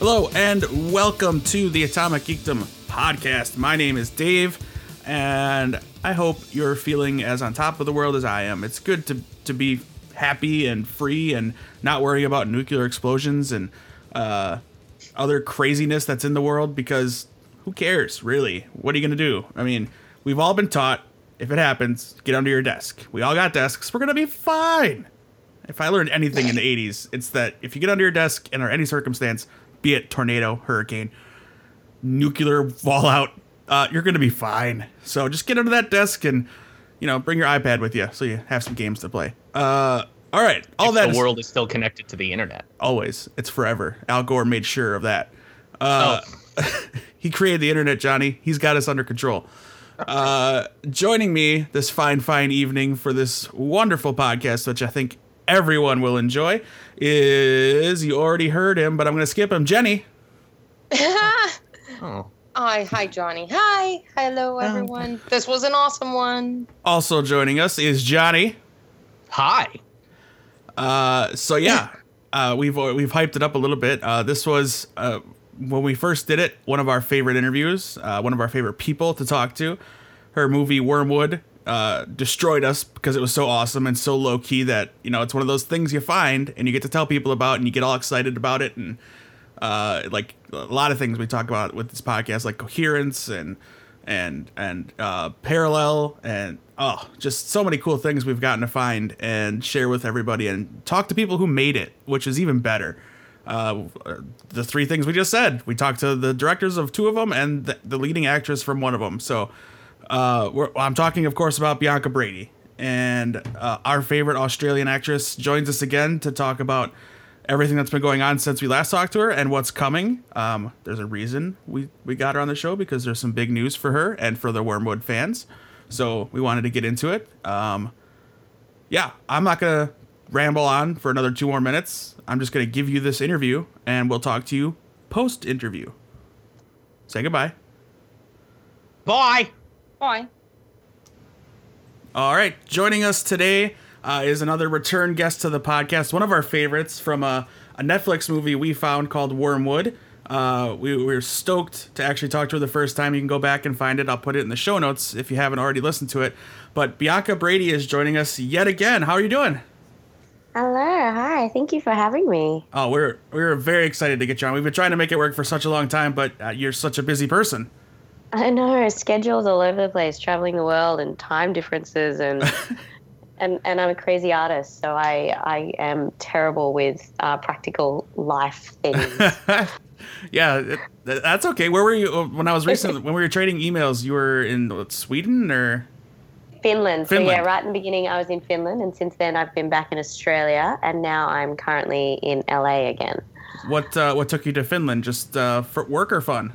Hello and welcome to the Atomic Geekdom podcast. My name is Dave, and I hope you're feeling as on top of the world as I am. It's good to to be happy and free and not worrying about nuclear explosions and uh, other craziness that's in the world because who cares, really? What are you going to do? I mean, we've all been taught if it happens, get under your desk. We all got desks. We're going to be fine. If I learned anything in the 80s, it's that if you get under your desk in any circumstance, be it tornado, hurricane, nuclear fallout, uh, you're going to be fine. So just get under that desk and, you know, bring your iPad with you so you have some games to play. Uh, all right. All if that the is- world is still connected to the internet. always. It's forever. Al Gore made sure of that. Uh, he created the internet, Johnny. He's got us under control. Uh, joining me this fine, fine evening for this wonderful podcast, which I think everyone will enjoy, is you already heard him, but I'm going to skip him. Jenny. Oh, Hi, hi, Johnny. Hi, hello, everyone. This was an awesome one. Also joining us is Johnny. hi. Uh, so yeah, uh, we've we've hyped it up a little bit. Uh, this was uh, when we first did it, one of our favorite interviews, uh, one of our favorite people to talk to. Her movie Wyrmwood uh, destroyed us because it was so awesome and so low key that you know it's one of those things you find and you get to tell people about and you get all excited about it and uh, like a lot of things we talk about with this podcast, like coherence and and and uh, parallel and oh, just so many cool things we've gotten to find and share with everybody and talk to people who made it, which is even better. Uh, the three things we just said, we talked to the directors of two of them and the, the leading actress from one of them. So uh, I'm talking, of course, about Bianca Bradey. And uh, our favorite Australian actress joins us again to talk about everything that's been going on since we last talked to her and what's coming. Um, there's a reason we, we got her on the show because there's some big news for her and for the Wyrmwood fans. So we wanted to get into it. Um, yeah, I'm not going to ramble on for another two more minutes. I'm just going to give you this interview and we'll talk to you post interview. Say goodbye. Bye. Bye. All right, joining us today uh, is another return guest to the podcast, one of our favorites from a, a Netflix movie we found called Wyrmwood. Uh, we, we were stoked to actually talk to her the first time. You can go back and find it. I'll put it in the show notes if you haven't already listened to it. But Bianca Bradey is joining us yet again. How are you doing? Hello, hi. Thank you for having me. Oh, we're we're very excited to get you on. We've been trying to make it work for such a long time, but uh, you're such a busy person. I know schedules all over the place, traveling the world, and time differences, and and and I'm a crazy artist, so I I am terrible with uh, practical life things. yeah, it, that's okay. Where were you uh, when I was recently when we were trading emails? You were in what, Sweden or Finland. So yeah, right in the beginning, I was in Finland, and since then I've been back in Australia, and now I'm currently in LA again. what? Uh, what took you to Finland? Just uh, for work or fun?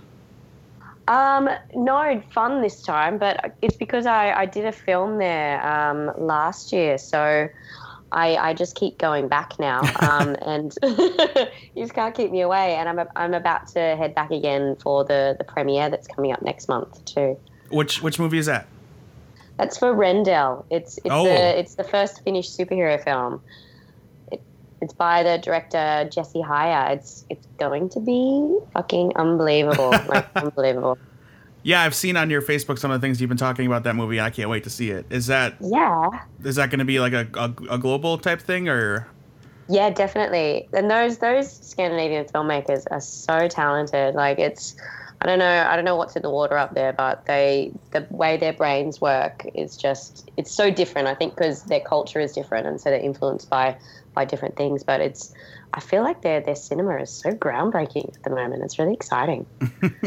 Um, no, fun this time, but it's because I, I did a film there um, last year, so I, I just keep going back now, um, and you just can't keep me away. And I'm a, I'm about to head back again for the the premiere that's coming up next month too. Which which movie is that? That's for Rendel. It's it's Oh. the it's the first Finnish superhero film. It, it's by the director Jesse Haaja. It's it's going to be fucking unbelievable, like unbelievable. Yeah, I've seen on your Facebook some of the things you've been talking about that movie. I can't wait to see it. Is that Yeah. is that going to be like a, a, a global type thing or? Yeah, definitely. And those those Scandinavian filmmakers are so talented. Like it's I don't know I don't know what's in the water up there, but they the way their brains work is just it's so different. I think because their culture is different and so they're influenced by by different things, but it's I feel like their their cinema is so groundbreaking at the moment. It's really exciting.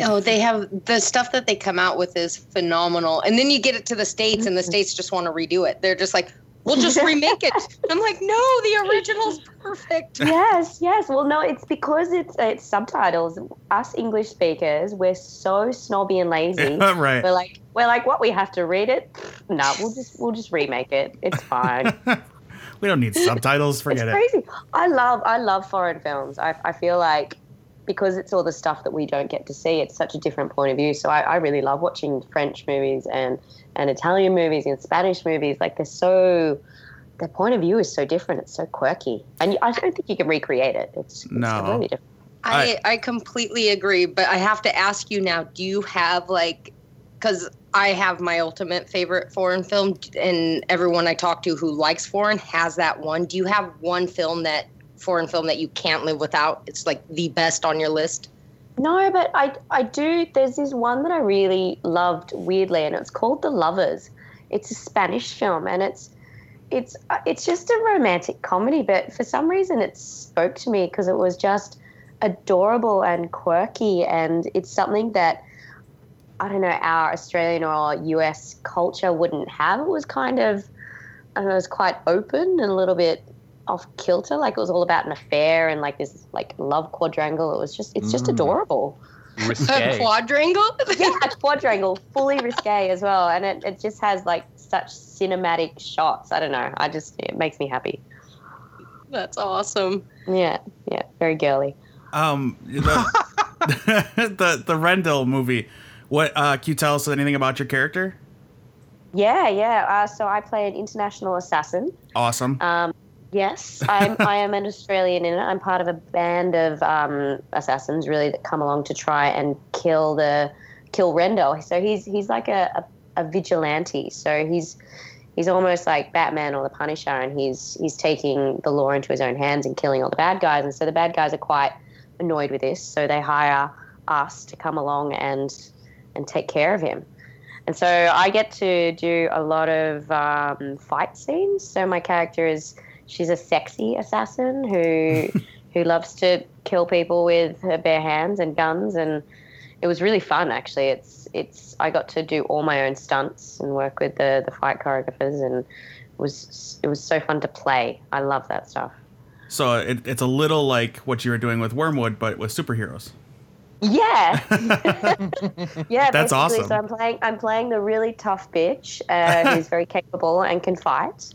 Oh, they have the stuff that they come out with is phenomenal. And then you get it to the States, and the mm-hmm. States just want to redo it. They're just like, we'll just remake it. I'm like, no, the original's perfect. yes, yes. Well, no, it's because it's it's subtitles. Us English speakers, we're so snobby and lazy. right. We're like, we're like, what? We have to read it? No, we'll just we'll just remake it. It's fine. We don't need subtitles. it's Forget it. crazy. I love I love foreign films. I I feel like because it's all the stuff that we don't get to see, it's such a different point of view. So I, I really love watching French movies and and Italian movies and Spanish movies. Like they're so. Their point of view is so different. It's so quirky, and I don't think you can recreate it. It's, it's No. really different. I, I completely agree, but I have to ask you now, do you have like cuz I have my ultimate favorite foreign film and everyone I talk to who likes foreign has that one. Do you have one film that foreign film that you can't live without? It's like the best on your list. No, but I I do. There's this one that I really loved weirdly, and it's called The Lovers. It's a Spanish film, and it's it's uh, it's just a romantic comedy, but for some reason it spoke to me because it was just adorable and quirky, and it's something that I don't know our Australian or US culture wouldn't have. It was kind of I don't know, it was quite open and a little bit off kilter. Like it was all about an affair and like this like love quadrangle. It was just it's just Mm. adorable. A Risque. quadrangle? Yeah, a quadrangle, fully risque as well, and it, it just has like such cinematic shots. I don't know. I just it makes me happy. That's awesome. Yeah, yeah, very girly. Um, the the, the Rendel movie. What uh, can you tell us anything about your character? Yeah, yeah. Uh, so I play an international assassin. Awesome. Um, yes, I'm. I am an Australian in it. I'm part of a band of um, assassins, really, that come along to try and kill the kill Rendel. So he's he's like a, a, a vigilante. So he's he's almost like Batman or the Punisher, and he's he's taking the law into his own hands and killing all the bad guys. And so the bad guys are quite annoyed with this. So they hire us to come along and and take care of him. And so I get to do a lot of um, fight scenes. So my character is she's a sexy assassin who who loves to kill people with her bare hands and guns and it was really fun actually it's it's i got to do all my own stunts and work with the the fight choreographers and it was it was so fun to play i love that stuff So it, it's a little like what you were doing with Wyrmwood, but with superheroes. Yeah yeah That's awesome. so i'm playing i'm playing the really tough bitch uh, who's very capable and can fight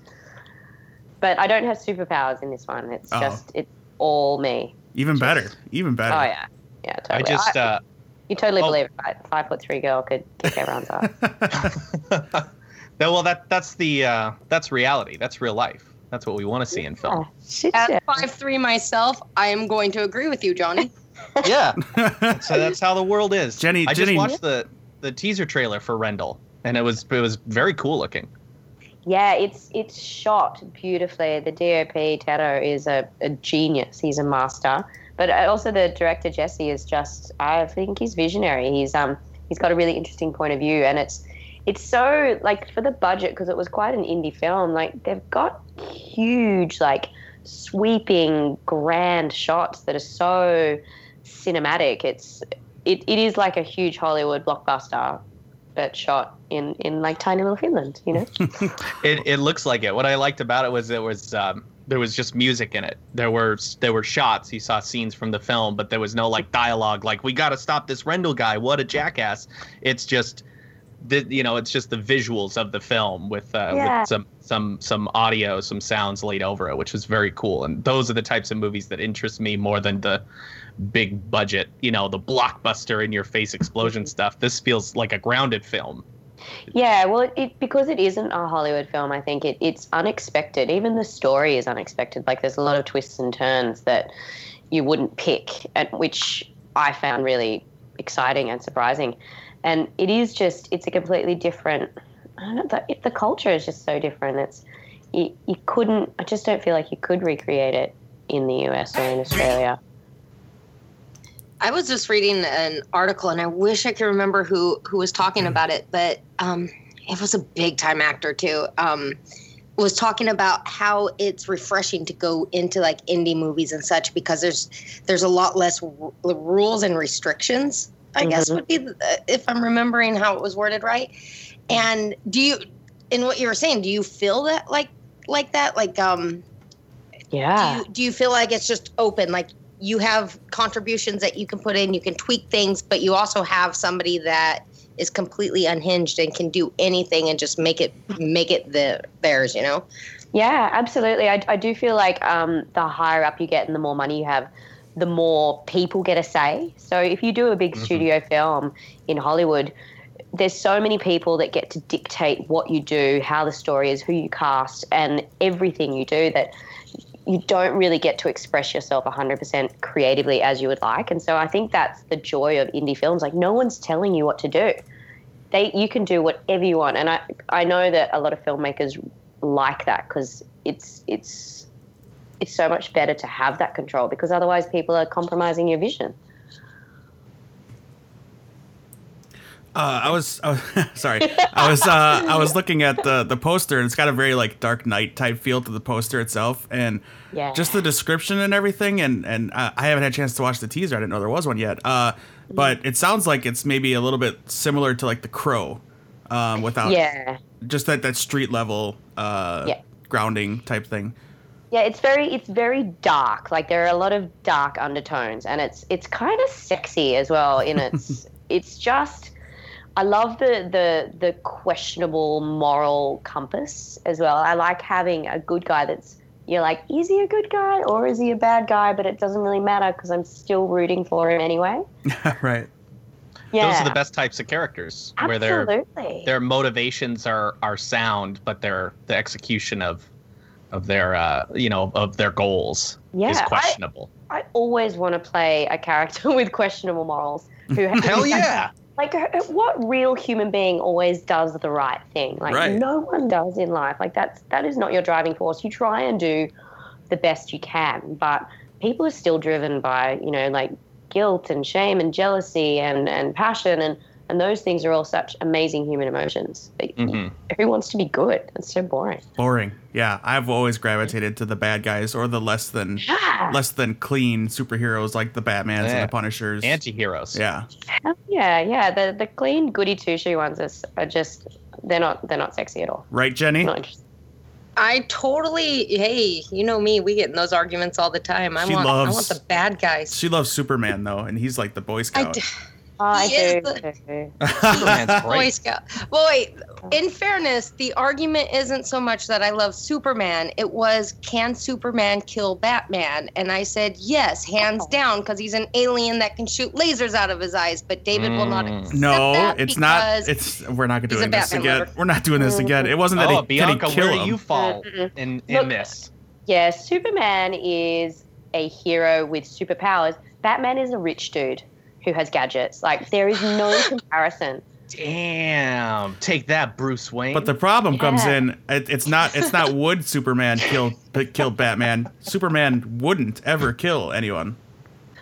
but i don't have superpowers in this one it's Oh. just it's all me Even better. Even better. oh yeah yeah totally. I totally just uh, You totally Oh. believe it, right? Five foot three girl could kick everyone's ass. no, well that that's the uh, that's reality. That's real life. That's what we want to see in film. Shit, At five three myself, I am going to agree with you, Johnny. Yeah. so that's how the world is. Jenny- I Jenny- just watched the the teaser trailer for Rendel, and it was it was very cool looking. Yeah, it's it's shot beautifully. The DOP Tato is a, a genius. He's a master. But also the director Jesse is just I think he's visionary. He's um he's got a really interesting point of view and it's it's so like for the budget because it was quite an indie film. Like they've got huge like sweeping grand shots that are so cinematic. It's it, it is like a huge Hollywood blockbuster but shot in in like tiny little Finland, you know? It it looks like it. What I liked about it was it was um, there was just music in it. There were there were shots. You saw scenes from the film, but there was no like dialogue. Like we got to stop this Rendel guy. What a jackass! It's just the you know it's just the visuals of the film with uh, Yeah. with some some some audio, some sounds laid over it, which was very cool. And those are the types of movies that interest me more than the big budget, you know, the blockbuster in your face explosion mm-hmm. stuff. This feels like a grounded film. Yeah, well, it, it because it isn't a Hollywood film. I think it, it's unexpected. Even the story is unexpected. Like there's a lot of twists and turns that you wouldn't pick, and which I found really exciting and surprising. And it is just it's a completely different. I don't know. The, the culture is just so different. It's you, you couldn't. I just don't feel like you could recreate it in the US or in Australia. I was just reading an article, and I wish I could remember who who was talking about it, but um, it was a big time actor too. Um, was talking about how it's refreshing to go into like indie movies and such because there's there's a lot less r- rules and restrictions. I guess Mhm. would be the, if I'm remembering how it was worded right. And do you, in what you were saying, do you feel that like like that? Like um, Yeah. do you, do you feel like it's just open like you have contributions that you can put in you can tweak things but you also have somebody that is completely unhinged and can do anything and just make it make it the theirs you know Yeah, absolutely. I, I do feel like um, the higher up you get and the more money you have, the more people get a say. So if you do a big Mhm. studio film in Hollywood, there's so many people that get to dictate what you do, how the story is, who you cast, and everything you do that you don't really get to express yourself 100% creatively as you would like. And so I think that's the joy of indie films. Like no one's telling you what to do. They you can do whatever you want. And I I know that a lot of filmmakers like that because it's it's it's so much better to have that control because otherwise people are compromising your vision. Uh, I was uh, sorry. I was uh, I was looking at the the poster and it's got a very like Dark Knight type feel to the poster itself and Yeah. just the description and everything and and uh, I haven't had a chance to watch the teaser. I didn't know there was one yet. Uh, but it sounds like it's maybe a little bit similar to like The Crow, um, without Yeah. just that that street level uh, Yeah. grounding type thing. Yeah, it's very it's very dark. Like there are a lot of dark undertones, and it's it's kind of sexy as well. In its it's just I love the the the questionable moral compass as well. I like having a good guy that's you're like, is he a good guy or is he a bad guy? But it doesn't really matter because I'm still rooting for him anyway. right. Yeah, Those are the best types of characters where their their motivations are are sound, but their the execution of of their uh, you know of their goals Yeah, is I- questionable. I always want to play a character with questionable morals who Hell yeah! Like uh, what real human being always does the right thing? Like Right. no one does in life. Like that's that is not your driving force. You try and do the best you can but people are still driven by you know like guilt and shame and jealousy and and passion and and those things are all such amazing human emotions Like, Mhm. who wants to be good it's so boring Boring. Yeah, I've always gravitated to the bad guys or the less than yeah less than clean superheroes like the Batmans Yeah. and the Punishers. Anti-heroes. yeah. Hell yeah yeah the the clean goody two shoe ones are, are just they're not they're not sexy at all Right, Jenny? not. I totally. Hey, you know me. We get in those arguments all the time. I She want. I want the bad guys. She loves Superman though, and he's like the Boy Scout. d- Oh, I He is the- Boy. Scout. Well, wait. In fairness, the argument isn't so much that I love Superman. It was, can Superman kill Batman? And I said yes, hands Oh. down, because he's an alien that can shoot lasers out of his eyes. But David will not Mm. accept no, that it's not. It's we're not he's doing a this Batman again. lover. We're not doing this again. It wasn't that Oh, he Bianca, can he kill where him. you fall Mm-mm. in in Look, this? Yeah, Superman is a hero with superpowers. Batman is a rich dude who has gadgets. Like there is no comparison. Damn, take that, Bruce Wayne. But the problem comes in. It, it's not. It's not. Would Superman kill kill Batman? Superman wouldn't ever kill anyone.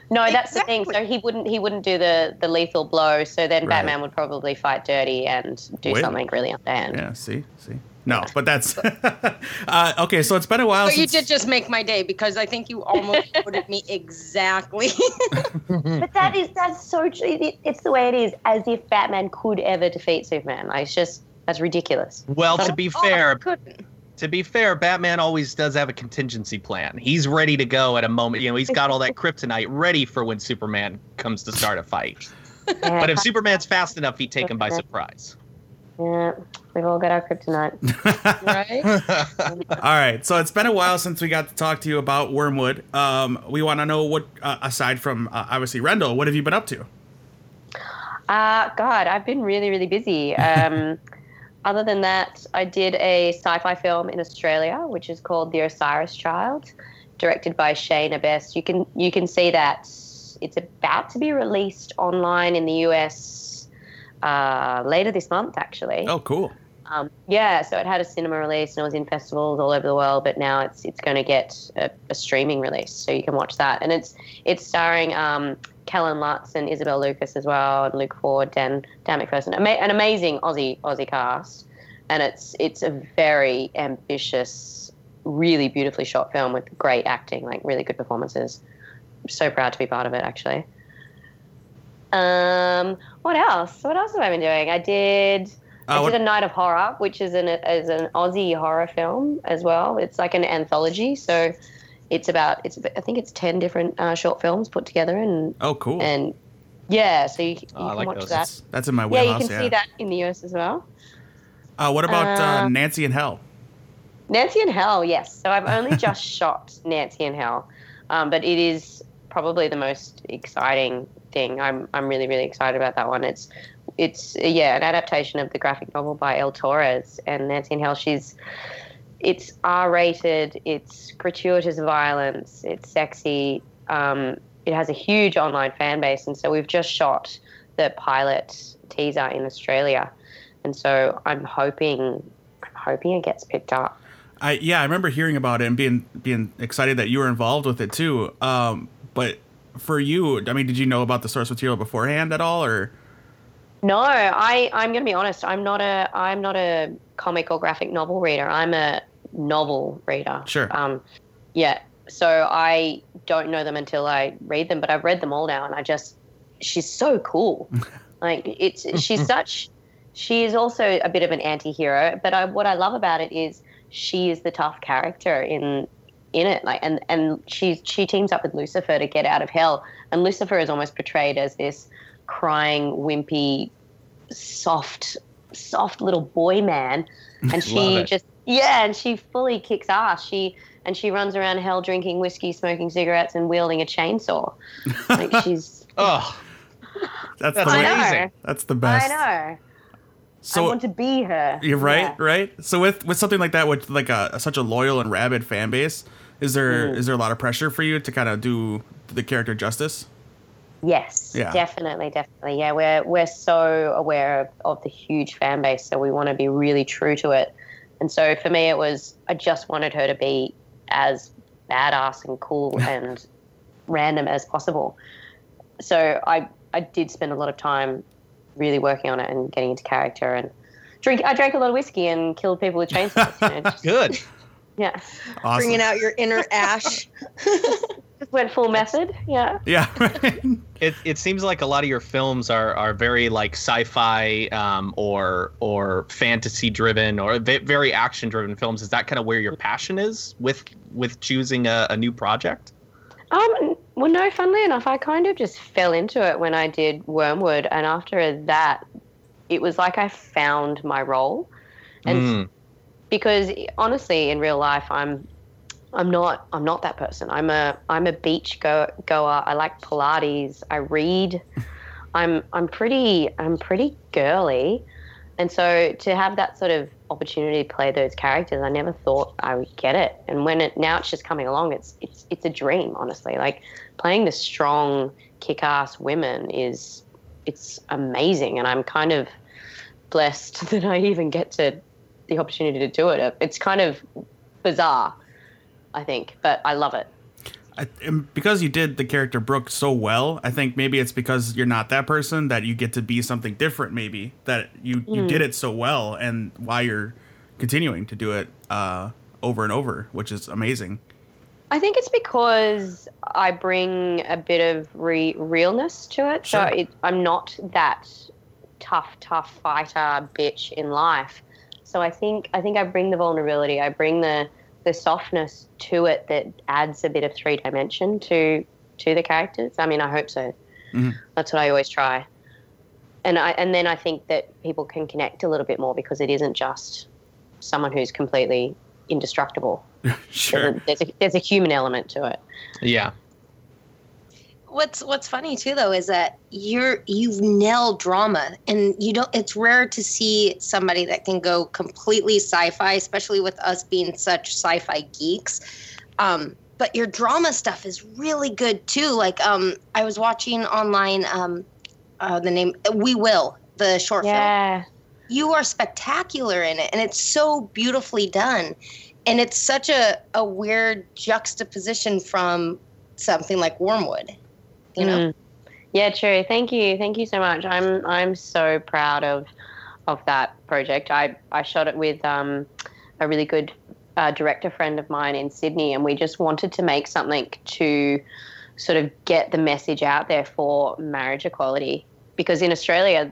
No, that's the thing. So he wouldn't he wouldn't do the the lethal blow. So then Right. Batman would probably fight dirty and do Wait. something really underhand. Yeah. See. See. No, but that's uh, okay. So it's been a while. But you did just make my day because I think you almost quoted me exactly. But that is that's so true. It's the way it is. As if Batman could ever defeat Superman. Like it's just that's ridiculous. well, to be fair, couldn't. to be fair, Batman always does have a contingency plan. He's ready to go at a moment. You know, he's got all that kryptonite ready for when Superman comes to start a fight. But if Superman's fast enough, he'd take him by surprise. Yeah, we've all got our kryptonite. Right? All right. So it's been a while since we got to talk to you about Wyrmwood. Um, we want to know what, uh, aside from uh, obviously Rendel, what have you been up to? Uh, God, I've been really, really busy. Um, other than that, I did a sci-fi film in Australia, which is called The Osiris Child, directed by Shane Abbess. You can you can see that it's about to be released online in the US uh, later this month, actually. Oh, cool. Um, yeah, so it had a cinema release and it was in festivals all over the world, but now it's it's going to get a, a streaming release, so you can watch that. And it's it's starring um, Kellen Lutz and Isabel Lucas as well, and Luke Ford, Dan Dan MacPherson, Ama- an amazing Aussie Aussie cast. And it's it's a very ambitious, really beautifully shot film with great acting, like really good performances. I'm so proud to be part of it, actually. Um, what else? What else have I been doing? I did. Uh, I what- did a Night of Horror, which is an is an Aussie horror film as well. It's like an anthology, so it's about it's I think it's ten different uh, short films put together, and oh, cool. and yeah, so you, you Oh, I can like watch those. that. That's, that's in my warehouse. Yeah, you can see that in the US as well. Uh, what about uh, Uh, Nancy and Hell? Nancy in Hell, yes. So I've only just shot Nancy in Hell, um, but it is probably the most exciting thing. I'm I'm really really excited about that one. It's it's yeah an adaptation of the graphic novel by El Torres and Nancy in Hell. She's it's R-rated, it's gratuitous violence, it's sexy. Um, it has a huge online fan base, and so we've just shot the pilot teaser in Australia, and so I'm hoping, I'm hoping it gets picked up. I yeah, I remember hearing about it and being being excited that you were involved with it too. Um, but for you, I mean, did you know about the source material beforehand at all, or? No, I I'm gonna be honest. I'm not a I'm not a comic or graphic novel reader. I'm a novel reader. Sure. Um, yeah. So I don't know them until I read them, but I've read them all now, and I just she's so cool. like it's she's such she is also a bit of an anti-hero, but I, what I love about it is she is the tough character in in it. Like and and she she teams up with Lucifer to get out of hell. And Lucifer is almost portrayed as this crying wimpy soft soft little boy man. And she just yeah and she fully kicks ass. She and she runs around hell drinking whiskey smoking cigarettes and wielding a chainsaw. Like she's Oh, That's, That's the amazing. that's the best. I know. So I want to be her. You're right, Yeah. right. So with with something like that, with like a such a loyal and rabid fan base, is there is Mm. there a lot of pressure for you to kind of do the character justice? Yes, Yeah. definitely, definitely. Yeah, we're we're so aware of, of the huge fan base, so we want to be really true to it. And so for me, it was I just wanted her to be as badass and cool and random as possible. So I I did spend a lot of time really working on it and getting into character and drink. I drank a lot of whiskey and killed people with chainsaws. you know, just- good. Yeah, Awesome. Bringing out your inner Ash. just went full method. Yeah. yeah. right. It, it seems like a lot of your films are, are very like sci-fi um, or or fantasy driven or very action driven films. Is that kind of where your passion is with with choosing a, a new project? Um, well, no, funnily enough, I kind of just fell into it when I did Wyrmwood, and after that, it was like I found my role. And Mm. Because honestly, in real life, I'm, I'm not, I'm not that person. I'm a, I'm a beach go- goer. I like Pilates. I read. I'm, I'm pretty, I'm pretty girly, and so to have that sort of opportunity to play those characters, I never thought I would get it. And when it now it's just coming along, it's it's it's a dream, honestly. Like playing the strong, kick-ass women is it's amazing, and I'm kind of blessed that I even get to the opportunity to do it. It's kind of bizarre, I think, but I love it. I, and because you did the character Brooke so well, I think maybe it's because you're not that person that you get to be something different. Maybe that you you did it so well, and why you're continuing to do it uh, over and over, which is amazing. I think it's because I bring a bit of re- realness to it. Sure. So it, I'm not that tough, tough fighter bitch in life. So I think I think I bring the vulnerability. I bring the the softness to it that adds a bit of three dimension to to the characters. I mean, I hope so. Mhm. That's what I always try. And I and then I think that people can connect a little bit more because it isn't just someone who's completely indestructible. sure. There's a, there's a human element to it. Yeah. What's what's funny too though is that you're you've nailed drama and you don't it's rare to see somebody that can go completely sci-fi especially with us being such sci-fi geeks. Um but your drama stuff is really good too like um i was watching online um uh, the name we will the short film. Yeah. you are spectacular in it and it's so beautifully done and it's such a, a weird juxtaposition from something like wyrmwood you know Mm. Yeah, true. Thank you. Thank you so much. I'm I'm so proud of of that project. I I shot it with um a really good uh, director friend of mine in Sydney, and we just wanted to make something to sort of get the message out there for marriage equality because in Australia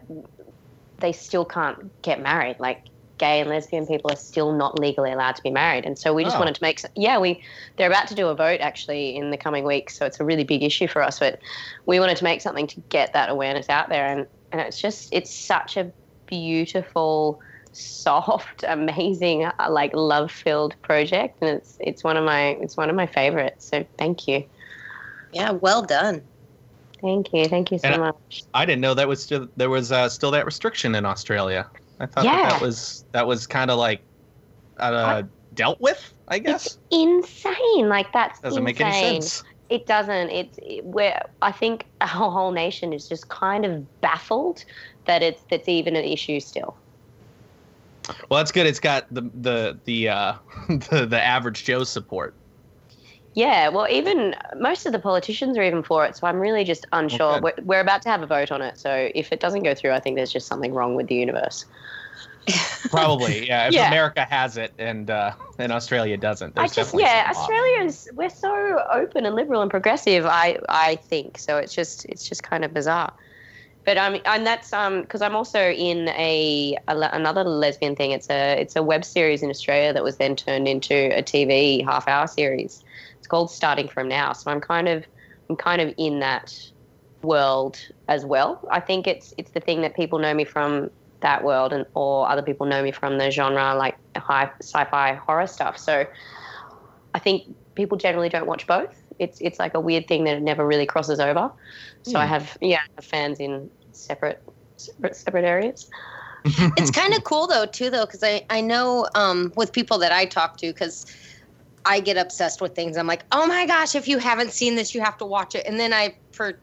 they still can't get married. Like gay and lesbian people are still not legally allowed to be married, and so we just Oh. wanted to make. Yeah, we they're about to do a vote actually in the coming weeks, so it's a really big issue for us. But we wanted to make something to get that awareness out there, and and it's just it's such a beautiful, soft, amazing, uh, like love filled project, and it's it's one of my it's one of my favorites. So thank you, yeah well done thank you, thank you so And I- much. I didn't know that was still there was uh, still that restriction in Australia. I thought that, Yeah. that was that was kind of like uh, dealt with. I guess It's insane. Like that's doesn't make any sense. It doesn't. It's it, where I think our whole nation is just kind of baffled that it's that's even an issue still. Well, that's good. It's got the the the uh, the, the average Joe's support. Yeah, well, even most of the politicians are even for it, so I'm really just unsure. Okay. We're, we're about to have a vote on it, so if it doesn't go through, I think there's just something wrong with the universe. Probably, yeah. If Yeah. America has it and uh, and Australia doesn't, I just definitely yeah, something off. Australia's we're so open and liberal and progressive. I I think so. It's just it's just kind of bizarre. But um, and that's um because I'm also in a, a another lesbian thing. It's a it's a web series in Australia that was then turned into a TV half hour series. It's called Starting From Now. So I'm kind of I'm kind of in that world as well. I think it's it's the thing that people know me from that world, and or other people know me from the genre like high sci-fi horror stuff. So I think people generally don't watch both. It's it's like a weird thing that it never really crosses over. So I have yeah I have fans in separate separate, separate areas. it's kind of cool though too though because I, I know um, with people that i talk to because i get obsessed with things. I'm like oh my gosh if you haven't seen this you have to watch it. And then i per-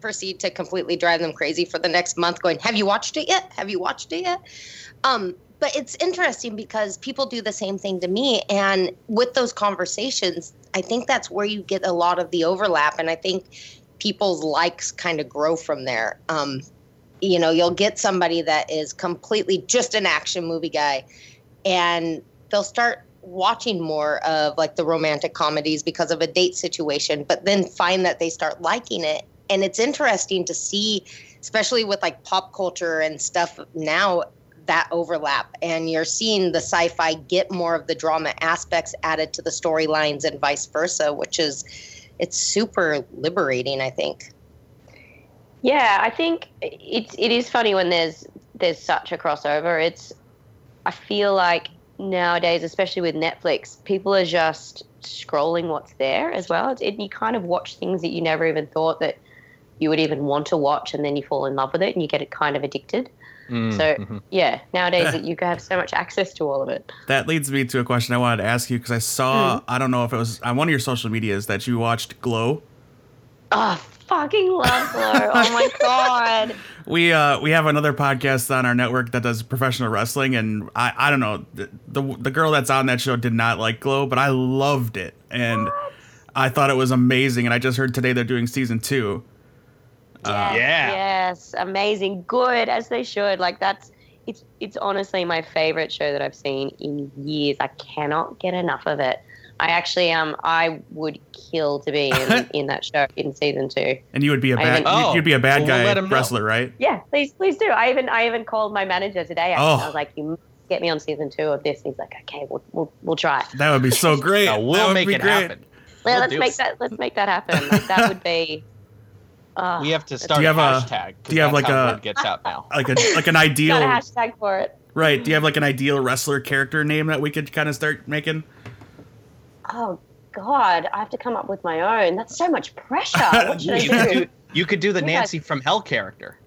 proceed to completely drive them crazy for the next month going have you watched it yet? Have you watched it yet? Um, but it's interesting because people do the same thing to me. And with those conversations i think that's where you get a lot of the overlap. And i think people's likes kind of grow from there. Um, you know you'll get somebody that is completely just an action movie guy and they'll start watching more of like the romantic comedies because of a date situation but then find that they start liking it. And it's interesting to see especially with like pop culture and stuff now that overlap. And you're seeing the sci-fi get more of the drama aspects added to the storylines and vice versa which is it's super liberating i think. Yeah, I think it's it is funny when there's there's such a crossover. It's I feel like nowadays, especially with Netflix, people are just scrolling what's there as well. It's, it, you kind of watch things that you never even thought that you would even want to watch, and then you fall in love with it, and you get it kind of addicted. Mm, So mhm. yeah, nowadays you have so much access to all of it. That leads me to a question I wanted to ask you because I saw, Hmm. I don't know if it was on one of your social medias that you watched Glow. Oh, fucking love Glow! oh my god. We uh we have another podcast on our network that does professional wrestling, and I I don't know the the, the girl that's on that show did not like Glow, but I loved it, and I thought it was amazing. And I just heard today they're doing season two. Uh, Yeah. Yes, amazing, good as they should. Like that's it's it's honestly my favorite show that I've seen in years. I cannot get enough of it. I actually um I would kill to be in, in that show in season two. And you would be a I bad even- you'd- Oh, you'd be a bad well, we'll guy let 'em know. wrestler, right? Yeah, please please do. I even I even called my manager today. Actually. Oh. I was like, you must get me on season two of this. And he's like, okay, we'll we'll, we'll try. That would be so great. No, we'll make it great. happen. Yeah, We'll let's make it. that let's make that happen. Like, that would be. Uh, We have to start do you a have a- hashtag. 'cause do you have like a- word gets out now? Like a like an ideal got a hashtag for it. right? Do you have like an ideal wrestler character name that we could kind of start making? Oh God, I have to come up with my own. That's so much pressure. What should I You could do? do, you could do the Yeah. Nancy from Hell character.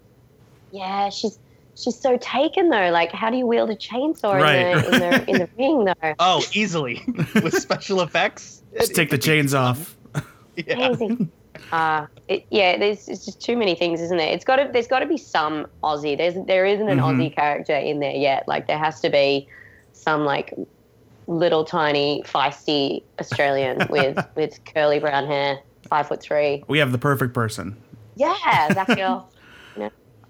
Yeah, she's she's so taken though. Like, how do you wield a chainsaw Right. in the in the in the ring though? Oh, easily with special effects. Just take the chains off. Yeah. Amazing. Uh, it, yeah, there's it's just too many things, isn't there? It's got to there's got to be some Aussie. There's there isn't an Mhm. Aussie character in there yet. Like there has to be some like little tiny feisty Australian with with curly brown hair, five foot three. We have the perfect person. Yeah, that girl.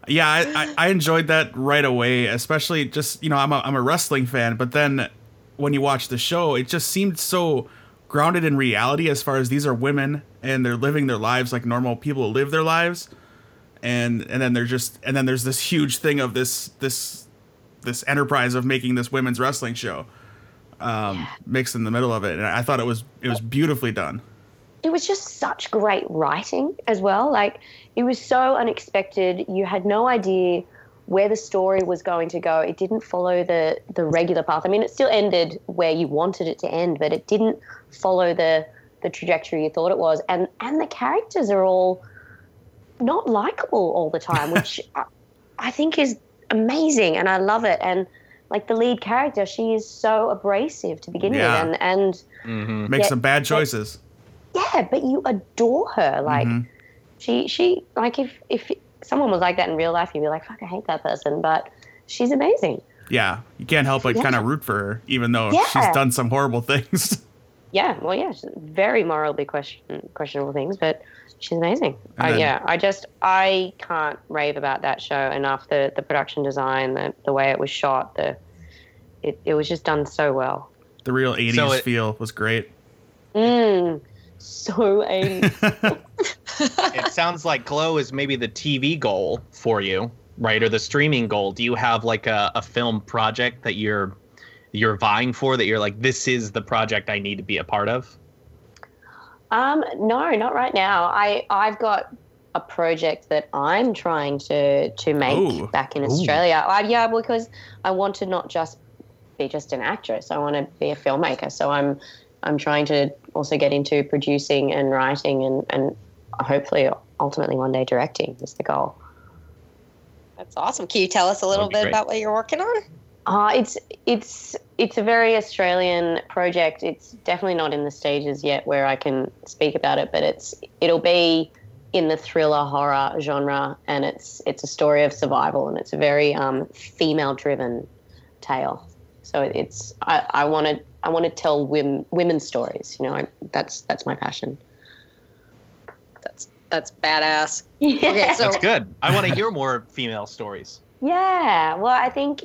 Yeah, I, I, I enjoyed that right away, especially just, you know, I'm a, I'm a wrestling fan, but then when you watch the show, it just seemed so grounded in reality as far as these are women and they're living their lives like normal people live their lives. And and then they're just and then there's this huge thing of this this this enterprise of making this women's wrestling show um mixed in the middle of it. And I thought it was it was beautifully done. it was just such great writing as well. Like it was so unexpected. You had no idea where the story was going to go. It didn't follow the the regular path. I mean, it still ended where you wanted it to end, but it didn't follow the the trajectory you thought it was. And and the characters are all not likable all the time, which I, I think is amazing, and I love it. And like the lead character, she is so abrasive to begin Yeah. with, and and hmm Make some bad choices. yeah, but you adore her. Like Mhm. she she like if if someone was like that in real life, you'd be like, fuck, I hate that person, but she's amazing. Yeah, you can't help but Yeah. kind of root for her, even though Yeah. she's done some horrible things. Yeah, well, yeah, she's very morally question, questionable things, but she's amazing. And Uh, then- yeah, I just I can't rave about that show enough. The the production design, the the way it was shot, the it, it was just done so well. the real '80s So it- feel was great. Mm, so 80s. it sounds like Glow is maybe the TV goal for you, right? Or the streaming goal. Do you have like a, a film project that you're you're vying for that you're like, this is the project I need to be a part of? Um, no, not right now. I I've got a project that I'm trying to to make Ooh. back in Ooh. Australia. Uh, yeah, because I want to not just be just an actress. I want to be a filmmaker. So I'm I'm trying to also get into producing and writing and and hopefully ultimately one day directing is the goal. That's awesome. Can you tell us a little bit great. about what you're working on? Uh, it's it's it's a very Australian project. It's definitely not in the stages yet where I can speak about it, but it's it'll be in the thriller horror genre, and it's it's a story of survival, and it's a very um, female driven tale. So it's I, I want to I want to tell women women's stories. You know, I, that's that's my passion. That's that's badass. Yeah. Okay, so That's good. I want to hear more female stories. Yeah, well, I think,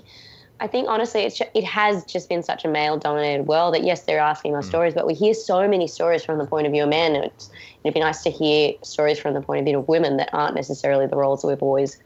I think honestly, it's it has just been such a male-dominated world that yes, there are female stories, but we hear so many stories from the point of view of men. And it'd be nice to hear stories from the point of view of women that aren't necessarily the roles that we've always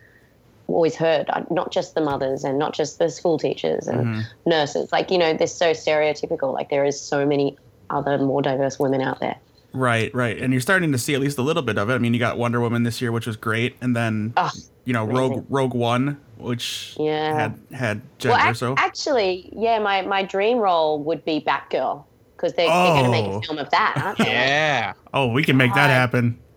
always heard. Uh, Not just the mothers and not just the school teachers and Mhm. nurses. Like you know, they're so stereotypical. Like there is so many other more diverse women out there. Right, right, and you're starting to see at least a little bit of it. I mean, you got Wonder Woman this year, which was great, and then Oh, you know Rogue amazing. Rogue One, which Yeah. had had gender. Well, ac- so actually, yeah, my, my dream role would be Batgirl because they're, they're going to make Oh. a film of that, aren't they? Yeah. oh, we can make that happen.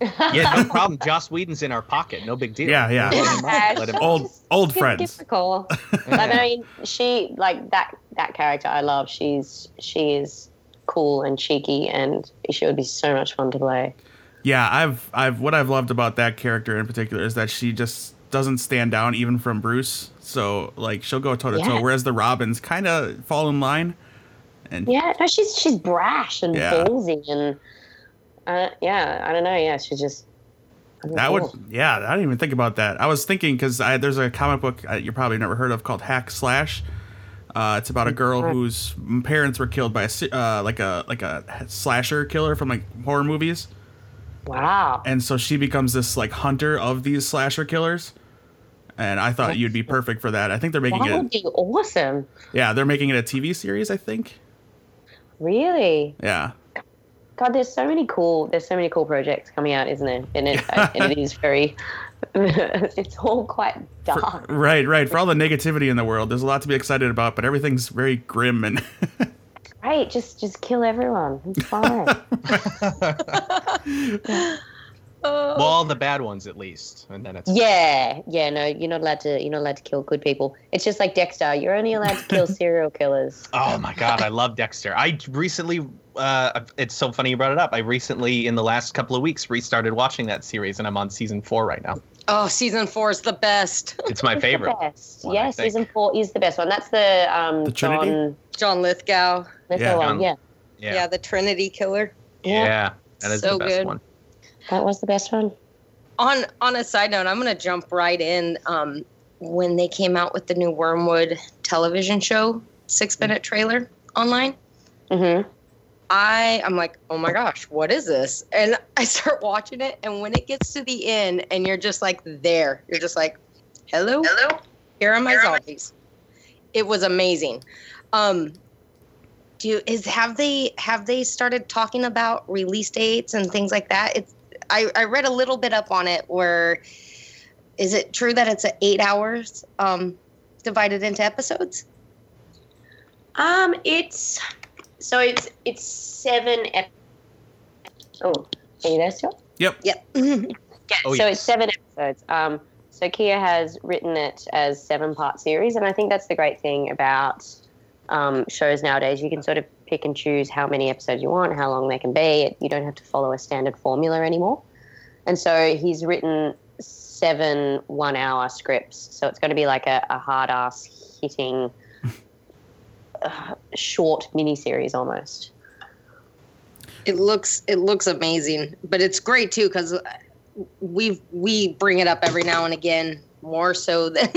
Yeah, no problem. Joss Whedon's in our pocket. No big deal. Yeah, yeah. Let him, Yeah, let him- Old old Give- friends. Give her call. I mean, she like that that character. I love. She's she is cool and cheeky, and she would be so much fun to play. Yeah, I've I've what I've loved about that character in particular is that she just doesn't stand down even from Bruce. So like she'll go toe to toe, whereas the Robins kind of fall in line. And Yeah, no, she's she's brash and Yeah. ballsy, and uh, yeah, I don't know. Yeah, she's just that would yeah, I didn't even think about that. I was thinking because I there's a comic book uh, you probably never heard of called Hack Slash. Uh, it's about a girl Mhm. whose parents were killed by a uh, like a like a slasher killer from like horror movies, wow. and so she becomes this like hunter of these slasher killers. And I thought you'd be perfect for that. I think they're making That it. would be awesome. Yeah, they're making it a TV series. I think. Really. Yeah. God, there's so many cool. There's so many cool projects coming out, isn't there? And it, and it is very. it's all quite dark. Right, right. For all the negativity in the world, there's a lot to be excited about, but everything's very grim and Right, just just kill everyone. It's fine. Oh. well, the bad ones at least, and then it's yeah, yeah. No, you're not allowed to. You're not allowed to kill good people. It's just like Dexter. You're only allowed to kill serial killers. Oh my god, I love Dexter. I recently, uh, it's so funny you brought it up. I recently, in the last couple of weeks, restarted watching that series, and I'm on season four right now. oh, season four is the best. It's my It's favorite. The best. one, yeah, season four is the best one. That's the um The Trinity? John. John Lithgow. That's Yeah. one. John- Yeah, Yeah, Yeah, the Trinity Killer. yeah, Yeah. that is So the best good. one. That was the best one. On on a side note, I'm gonna jump right in. Um, when they came out with the new Wyrmwood television show, six minute trailer online, Mm-hmm. I I'm like, oh my gosh, what is this? And I start watching it, and when it gets to the end, and you're just like there, you're just like, hello, hello, here are my Here are my- zombies. It was amazing. Um, do you, is have they have they started talking about release dates and things like that? It's I I read a little bit up on it. Where is it true that it's eight hours um divided into episodes? Um, it's so it's it's seven. Ep- oh, are you there still? Yep. Yep. Yeah. Oh, so yes. it's seven episodes. Um, So Kiah has written it as seven part series, and I think that's the great thing about um, shows nowadays. You can sort of pick and choose how many episodes you want, how long they can be. You don't have to follow a standard formula anymore. And so he's written seven one hour scripts. So it's going to be like a, a hard ass hitting uh, short miniseries almost. It looks it looks amazing, but it's great too because we we bring it up every now and again more so than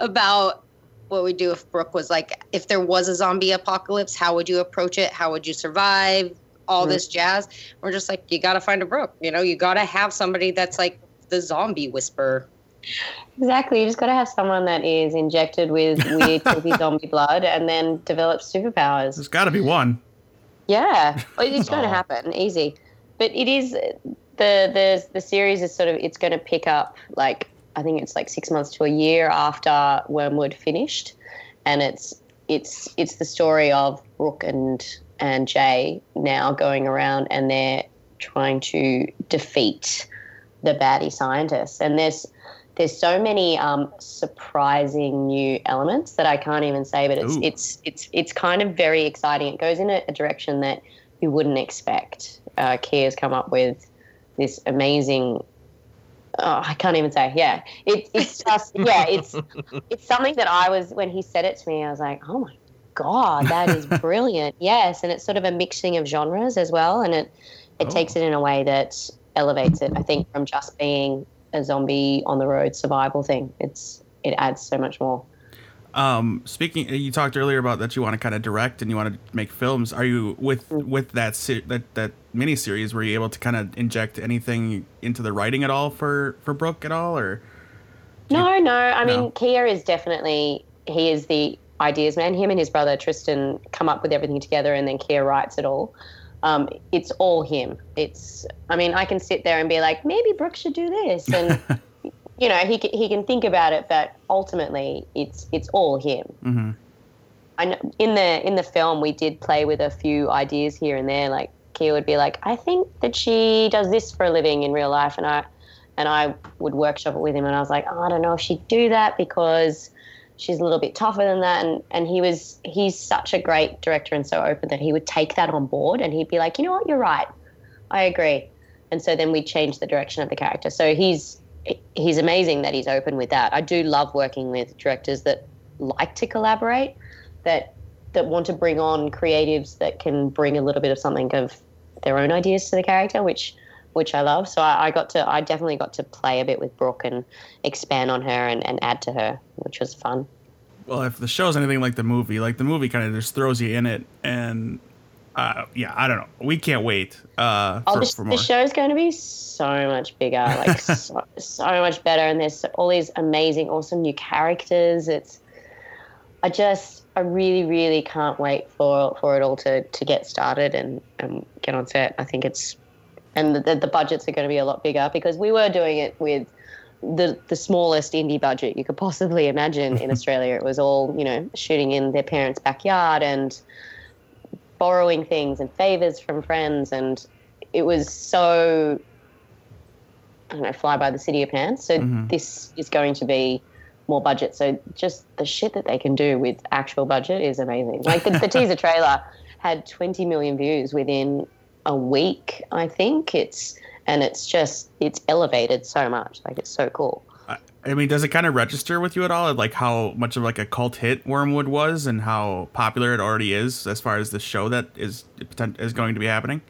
about what we do if Brooke was like if there was a zombie apocalypse, how would you approach it? How would you survive? All mm-hmm. this jazz. We're just like you got to find a Brooke. You know, you got to have somebody that's like the zombie whisperer. Exactly. You just got to have someone that is injected with weird, creepy zombie blood and then develops superpowers. There's got to be one. Yeah, it's going to happen. Easy, but it is the the the series is sort of it's going to pick up like I think it's like six months to a year after Wyrmwood finished, and it's it's it's the story of Brooke and and Jay now going around and they're trying to defeat the baddie scientists. And there's there's so many um, surprising new elements that I can't even say, but it's Ooh. it's it's it's kind of very exciting. It goes in a, a direction that you wouldn't expect. Uh, Kiah's come up with this amazing. Oh, I can't even say. Yeah, it, it's just yeah, it's it's something that I was when he said it to me, I was like, oh my god, that is brilliant. yes, and it's sort of a mixing of genres as well, and it it oh. takes it in a way that elevates it. I think from just being a zombie on the road survival thing, it's it adds so much more. Um, speaking, you talked earlier about that you want to kind of direct and you want to make films. Are you with mm. with that that that mini series? Were you able to kind of inject anything into the writing at all for for Brooke at all, or? No, you, no. I no? mean, Kiah is definitely he is the ideas man. Him and his brother Tristan come up with everything together, and then Kiah writes it all um, it's all him. It's, I mean, I can sit there and be like, maybe Brooke should do this, and you know, he he can think about it, but ultimately, it's it's all him. Mm-hmm. I know in the in the film we did play with a few ideas here and there. Like Kiah would be like, I think that she does this for a living in real life, and I and I would workshop it with him, and I was like, oh, I don't know if she'd do that because she's a little bit tougher than that and and he was he's such a great director and so open that he would take that on board and he'd be like you know what? You're right. I agree. And so then we change the direction of the character. So he's he's amazing that he's open with that. I do love working with directors that like to collaborate that that want to bring on creatives that can bring a little bit of something of their own ideas to the character which which I love. So I, I, got to, I definitely got to play a bit with Brooke and expand on her and, and add to her, which was fun. Well, if the show's anything like the movie, like the movie kind of just throws you in it, and uh, yeah, I don't know. We can't wait. Uh, oh, for, the, for the show's going to be so much bigger, like so, so much better, and there's all these amazing, awesome new characters. It's, I just, I really, really can't wait for for it all to to get started and, and get on set. I think it's and the, the budgets are going to be a lot bigger because we were doing it with the the smallest indie budget you could possibly imagine in Australia. It was all you know shooting in their parents' backyard and borrowing things and favors from friends, and it was so I don't know fly by the city of pants. So mm-hmm. this is going to be more budget. So just the shit that they can do with actual budget is amazing. Like the, the teaser trailer had 20 million views within a week, I think. It's and it's just it's elevated so much. Like it's so cool. I mean, does it kind of register with you at all? Like how much of like a cult hit Wyrmwood was, and how popular it already is as far as the show that is is going to be happening?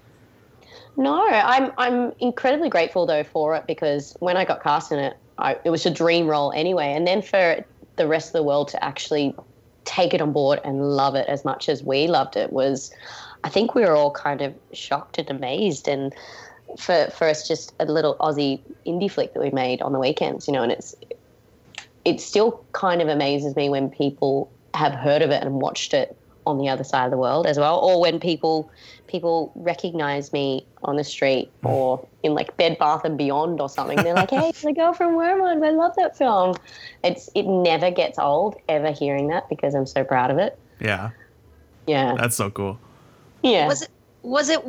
No, I'm I'm incredibly grateful though for it because when I got cast in it, I, it was a dream role anyway, and then for the rest of the world to actually take it on board and love it as much as we loved it was I think we were all kind of shocked and amazed. And for for us just a little Aussie indie flick that we made on the weekends, you know, and it's it still kind of amazes me when people have heard of it and watched it on the other side of the world as well, or when people people recognize me on the street or in like Bed Bath and Beyond or something. They're like, "Hey, it's the girl from Wyrmwood, I love that film." It's it never gets old ever hearing that because I'm so proud of it. Yeah. Yeah. That's so cool. Yeah. Was it? Was it?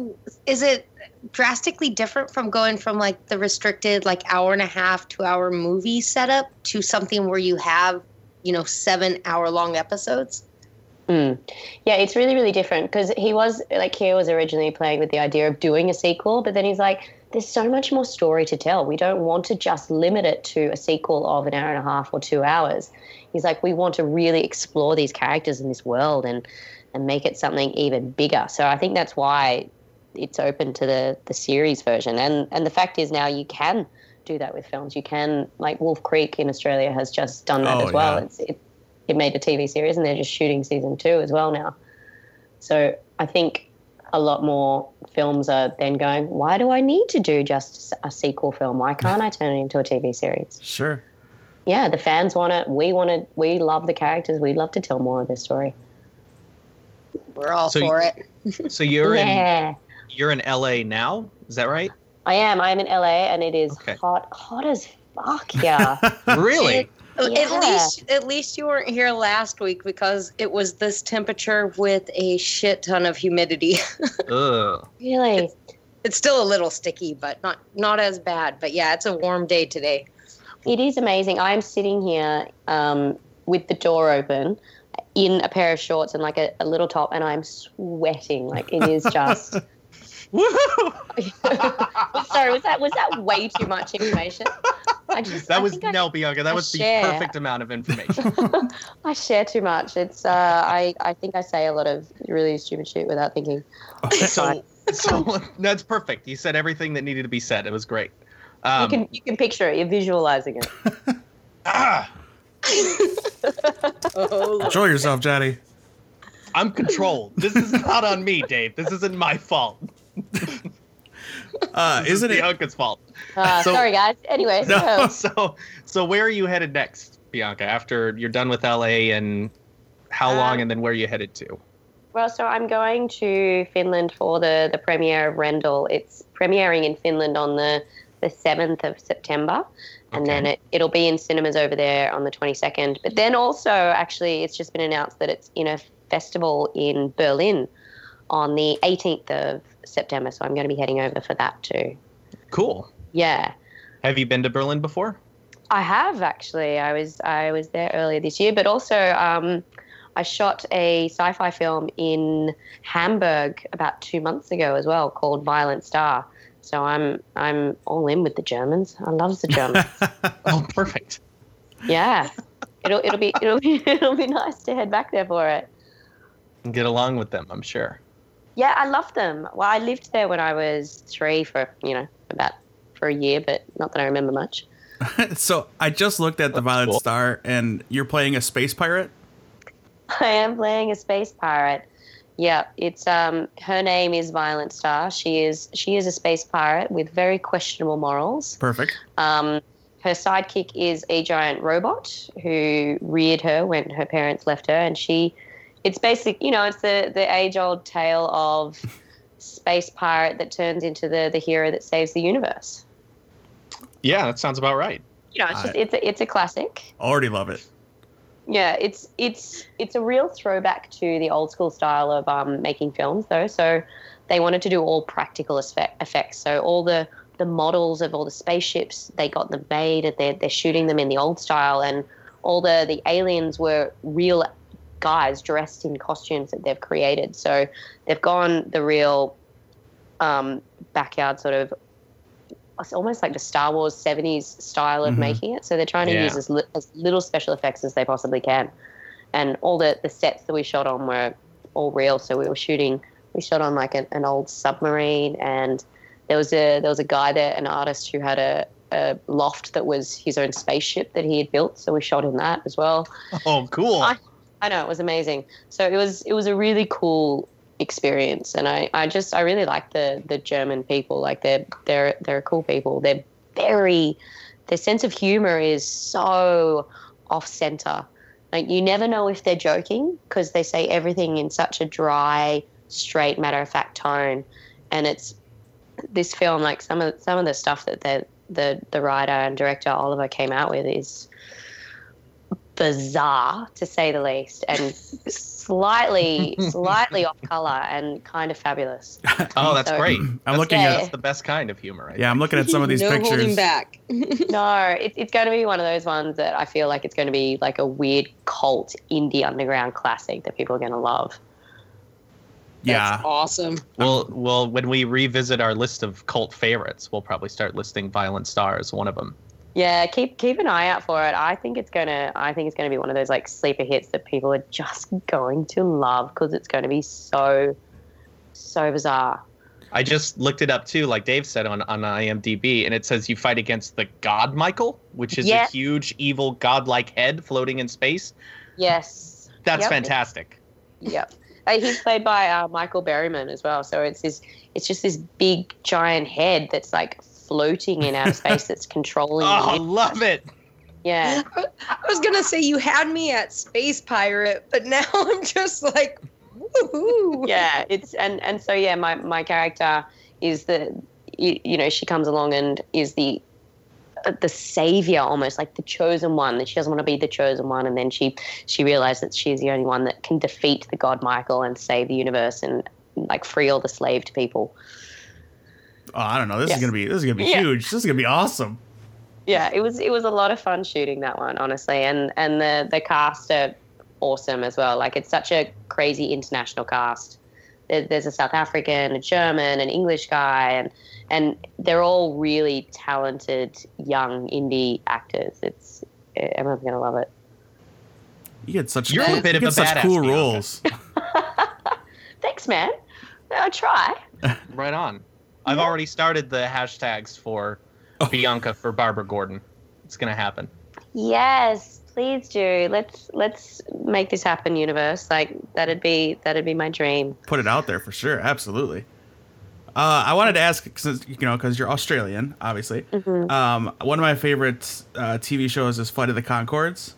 Is it? drastically different from going from like the restricted like hour and a half, two hour movie setup to something where you have, you know, seven hour long episodes? Mm. Yeah, it's really, really different because he was like Keir was originally playing with the idea of doing a sequel, but then he's like, there's so much more story to tell. We don't want to just limit it to a sequel of an hour and a half or two hours. He's like, we want to really explore these characters in this world and and make it something even bigger. So I think that's why it's open to the the series version. And and the fact is now you can do that with films. You can like Wolf Creek in Australia has just done that Oh, as well. yeah. It's it, it made a TV series and they're just shooting season two as well now. So I think a lot more films are then going, why do I need to do just a sequel film? Why can't I turn it into a TV series? Sure. Yeah, the fans want it. We want it. We love the characters. We'd love to tell more of this story. We're all So for you- it. So you're in yeah. you're in LA now. Is that right? I am. I'm in LA, and it is Okay. hot, hot as fuck Yeah. Really? At Yeah. least, at least you weren't here last week because it was this temperature with a shit ton of humidity. Ugh. really? it's still a little sticky, but not not as bad. But yeah, it's a warm day today. It is amazing. I'm sitting here um, with the door open, in a pair of shorts and like a, a little top, and I'm sweating. Like it is just. Woohoo! Sorry, was that was that way too much information? I just That I was think I- Bianca. That I was the perfect amount of information. I share too much. It's uh, I I think I say a lot of really stupid shit without thinking. so, so that's perfect. You said everything that needed to be said. It was great. Um, you can you can picture it. You're visualizing it. ah, Oh, Control yourself, Johnny. I'm controlled. This is not on me, Dave. This isn't my fault. Uh, isn't it? Bianca's fault? Uh, So- sorry, guys. Anyway, No, so so so where are you headed next, Bianca? After you're done with LA, and how Um, long, and then where are you headed to? well, so I'm going to Finland for the the premiere of Rendel. It's premiering in Finland on the the seventh of September, and then it, it'll be in cinemas over there on the twenty second. But then also, actually, it's just been announced that it's in a festival in Berlin on the eighteenth of September. So I'm going to be heading over for that too. Cool. Yeah. Have you been to Berlin before? I have actually. I was I was there earlier this year, but also um, I shot a sci-fi film in Hamburg about two months ago as well, called Violent Star. So I'm I'm all in with the Germans. I love the Germans. Oh, perfect. yeah, it'll it'll be it'll be it'll be nice to head back there for it. And get along with them, I'm sure. Yeah, I love them. Well, I lived there when I was three for you know about for a year, but not that I remember much. so I just looked at the That's Violet cool. Star, and you're playing a space pirate. I am playing a space pirate. Yeah, it's um her name is Violent Star. She is she is a space pirate with very questionable morals. Perfect. Um her sidekick is a giant robot who reared her when her parents left her and she it's basic you know, it's the the age old tale of space pirate that turns into the the hero that saves the universe. Yeah, that sounds about right. You know, it's just I- it's a, it's a classic. I already love it. Yeah, it's it's it's a real throwback to the old school style of um, making films, though. So they wanted to do all practical effect, effects. So all the the models of all the spaceships, they got them made, and they're they're shooting them in the old style, and all the the aliens were real guys dressed in costumes that they've created. So they've gone the real um, backyard sort of. It's almost like the Star Wars 70s style of Mhm. making it. So they're trying to Yeah. use as, li- as little special effects as they possibly can. And all the, the sets that we shot on were all real. So we were shooting, we shot on like an, an old submarine and there was a there was a guy there, an artist who had a, a loft that was his own spaceship that he had built. So we shot in that as well. Oh, cool. I- I know it was amazing. So it was it was a really cool experience, and I, I just I really like the the German people. Like they're they're they're cool people. They're very their sense of humor is so off center. Like you never know if they're joking because they say everything in such a dry, straight, matter of fact tone, and it's this film like some of some of the stuff that the the the writer and director Oliver came out with is bizarre to say the least, and slightly slightly off color and kind of fabulous. Oh, that's So- great. I'm That's- looking Yeah. at That's the best kind of humor. I yeah, I'm looking at some of these no pictures. holding back. No, it, it's going to be one of those ones that I feel like it's going to be like a weird cult indie underground classic that people are going to love. Yeah, That's awesome. Well, well, when we revisit our list of cult favorites, we'll probably start listing Violent Star as one of them. Yeah, keep keep an eye out for it. I think it's gonna I think it's gonna be one of those like sleeper hits that people are just going to love because it's going to be so so bizarre. I just looked it up too, like Dave said on, on IMDb, and it says you fight against the God Michael, which is Yeah. a huge, evil, godlike head floating in space. Yes. That's Yep. fantastic. Yep. He's played by uh, Michael Berryman as well. So it's this, it's just this big giant head that's like floating in outer space that's controlling. Oh, you. love it. Yeah. I was gonna say you had me at space pirate, but now I'm just like, woohoo! yeah it's and and so yeah my my character is the you, you know she comes along and is the uh, the savior almost like the chosen one that she doesn't want to be the chosen one and then she she realizes that she's the only one that can defeat the god michael and save the universe and like free all the slaved people oh, I don't know. This Yes. is gonna be this is gonna be Yeah. huge. This is gonna be awesome. yeah it was it was a lot of fun shooting that one honestly and and the the cast are awesome as well like it's such a crazy international cast there, there's a south african a german an english guy and and they're all really talented young indie actors it's everyone's gonna love it You get such You're a cool, bit of a such badass, cool roles. thanks man i'll try Right on. I've already started the hashtags for Oh. Bianca for Barbara Gordon. It's gonna happen. yes please do let's let's make this happen universe like that'd be that'd be my dream Put it out there for sure. Absolutely. Uh, I wanted to ask, since you know, because you're Australian, obviously. Mhm. Um, one of my favorite uh, TV shows is Flight of the Conchords,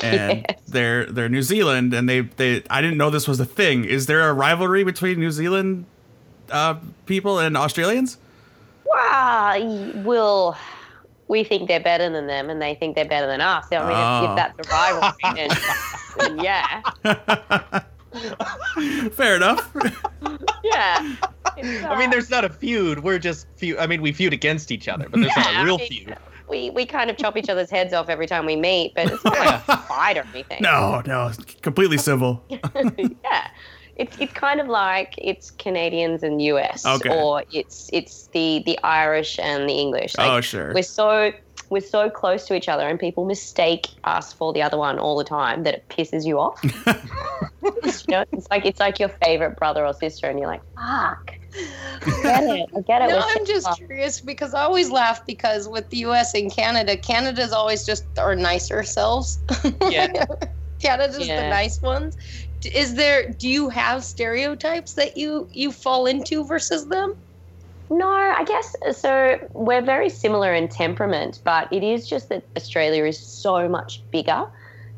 and Yes. they're they're New Zealand, and they they I didn't know this was a thing. Is there a rivalry between New Zealand uh, people and Australians? Wow, well, we think they're better than them, and they think they're better than us. So, I mean, if, Oh. if that's a rivalry, then, then yeah, Fair enough. yeah. It's, I mean, uh, there's not a feud. We're just feud. I mean, we feud against each other, but there's Yeah, not a real mean, feud. we we kind of chop each other's heads off every time we meet, but it's not like a fight or anything. no, no, completely civil. yeah. It's, it's kind of like it's Canadians and US, Okay. or it's it's the, the Irish and the English. Like, oh sure. we're so we're so close to each other and people mistake us for the other one all the time that it pisses you off you know it's like it's like your favorite brother or sister and you're like fuck I get it i get it No, I'm just close. curious because I always laugh because with the U.S. and Canada, Canada's always just our nicer selves. Yeah. Canada's Yeah. the nice ones. Is there? Do you have stereotypes that you you fall into versus them? no i guess so we're very similar in temperament but it is just that australia is so much bigger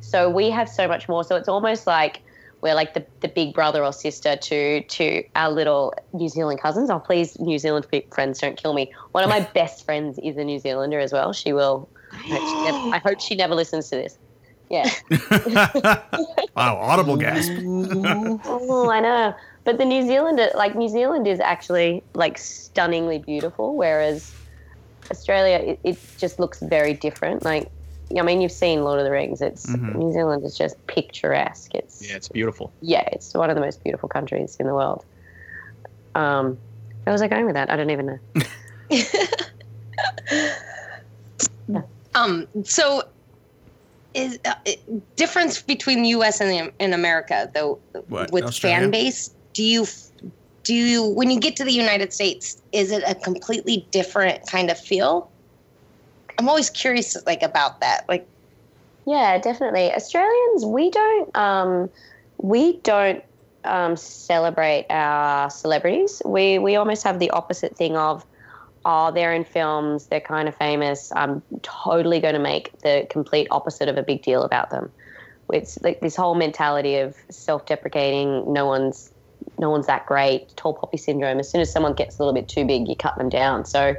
so we have so much more so it's almost like we're like the, the big brother or sister to to our little New Zealand cousins. Oh, please, New Zealand friends, don't kill me. One of my best friends is a New Zealander as well. She will. I hope she never, I hope she never listens to this. Yeah. wow, audible gasp. oh, I know. But the New Zealand, like New Zealand, is actually like stunningly beautiful, whereas Australia, it, it just looks very different. Like, I mean, you've seen Lord of the Rings. It's Mhm. New Zealand is just picturesque. It's Yeah, it's beautiful. yeah, it's one of the most beautiful countries in the world. Um, where was I going with that? I don't even know. Um. So, is uh, difference between the U.S. and the, in America though What, with Australia? fan base? Do you do you when you get to the United States? Is it a completely different kind of feel? I'm always curious, like about that. Like, Yeah, definitely. Australians, we don't um, we don't um, celebrate our celebrities. We we almost have the opposite thing of, oh, they're in films, they're kind of famous. I'm totally going to make the complete opposite of a big deal about them. It's like this whole mentality of self-deprecating. No one's no one's that great. Tall poppy syndrome. As soon as someone gets a little bit too big, you cut them down. So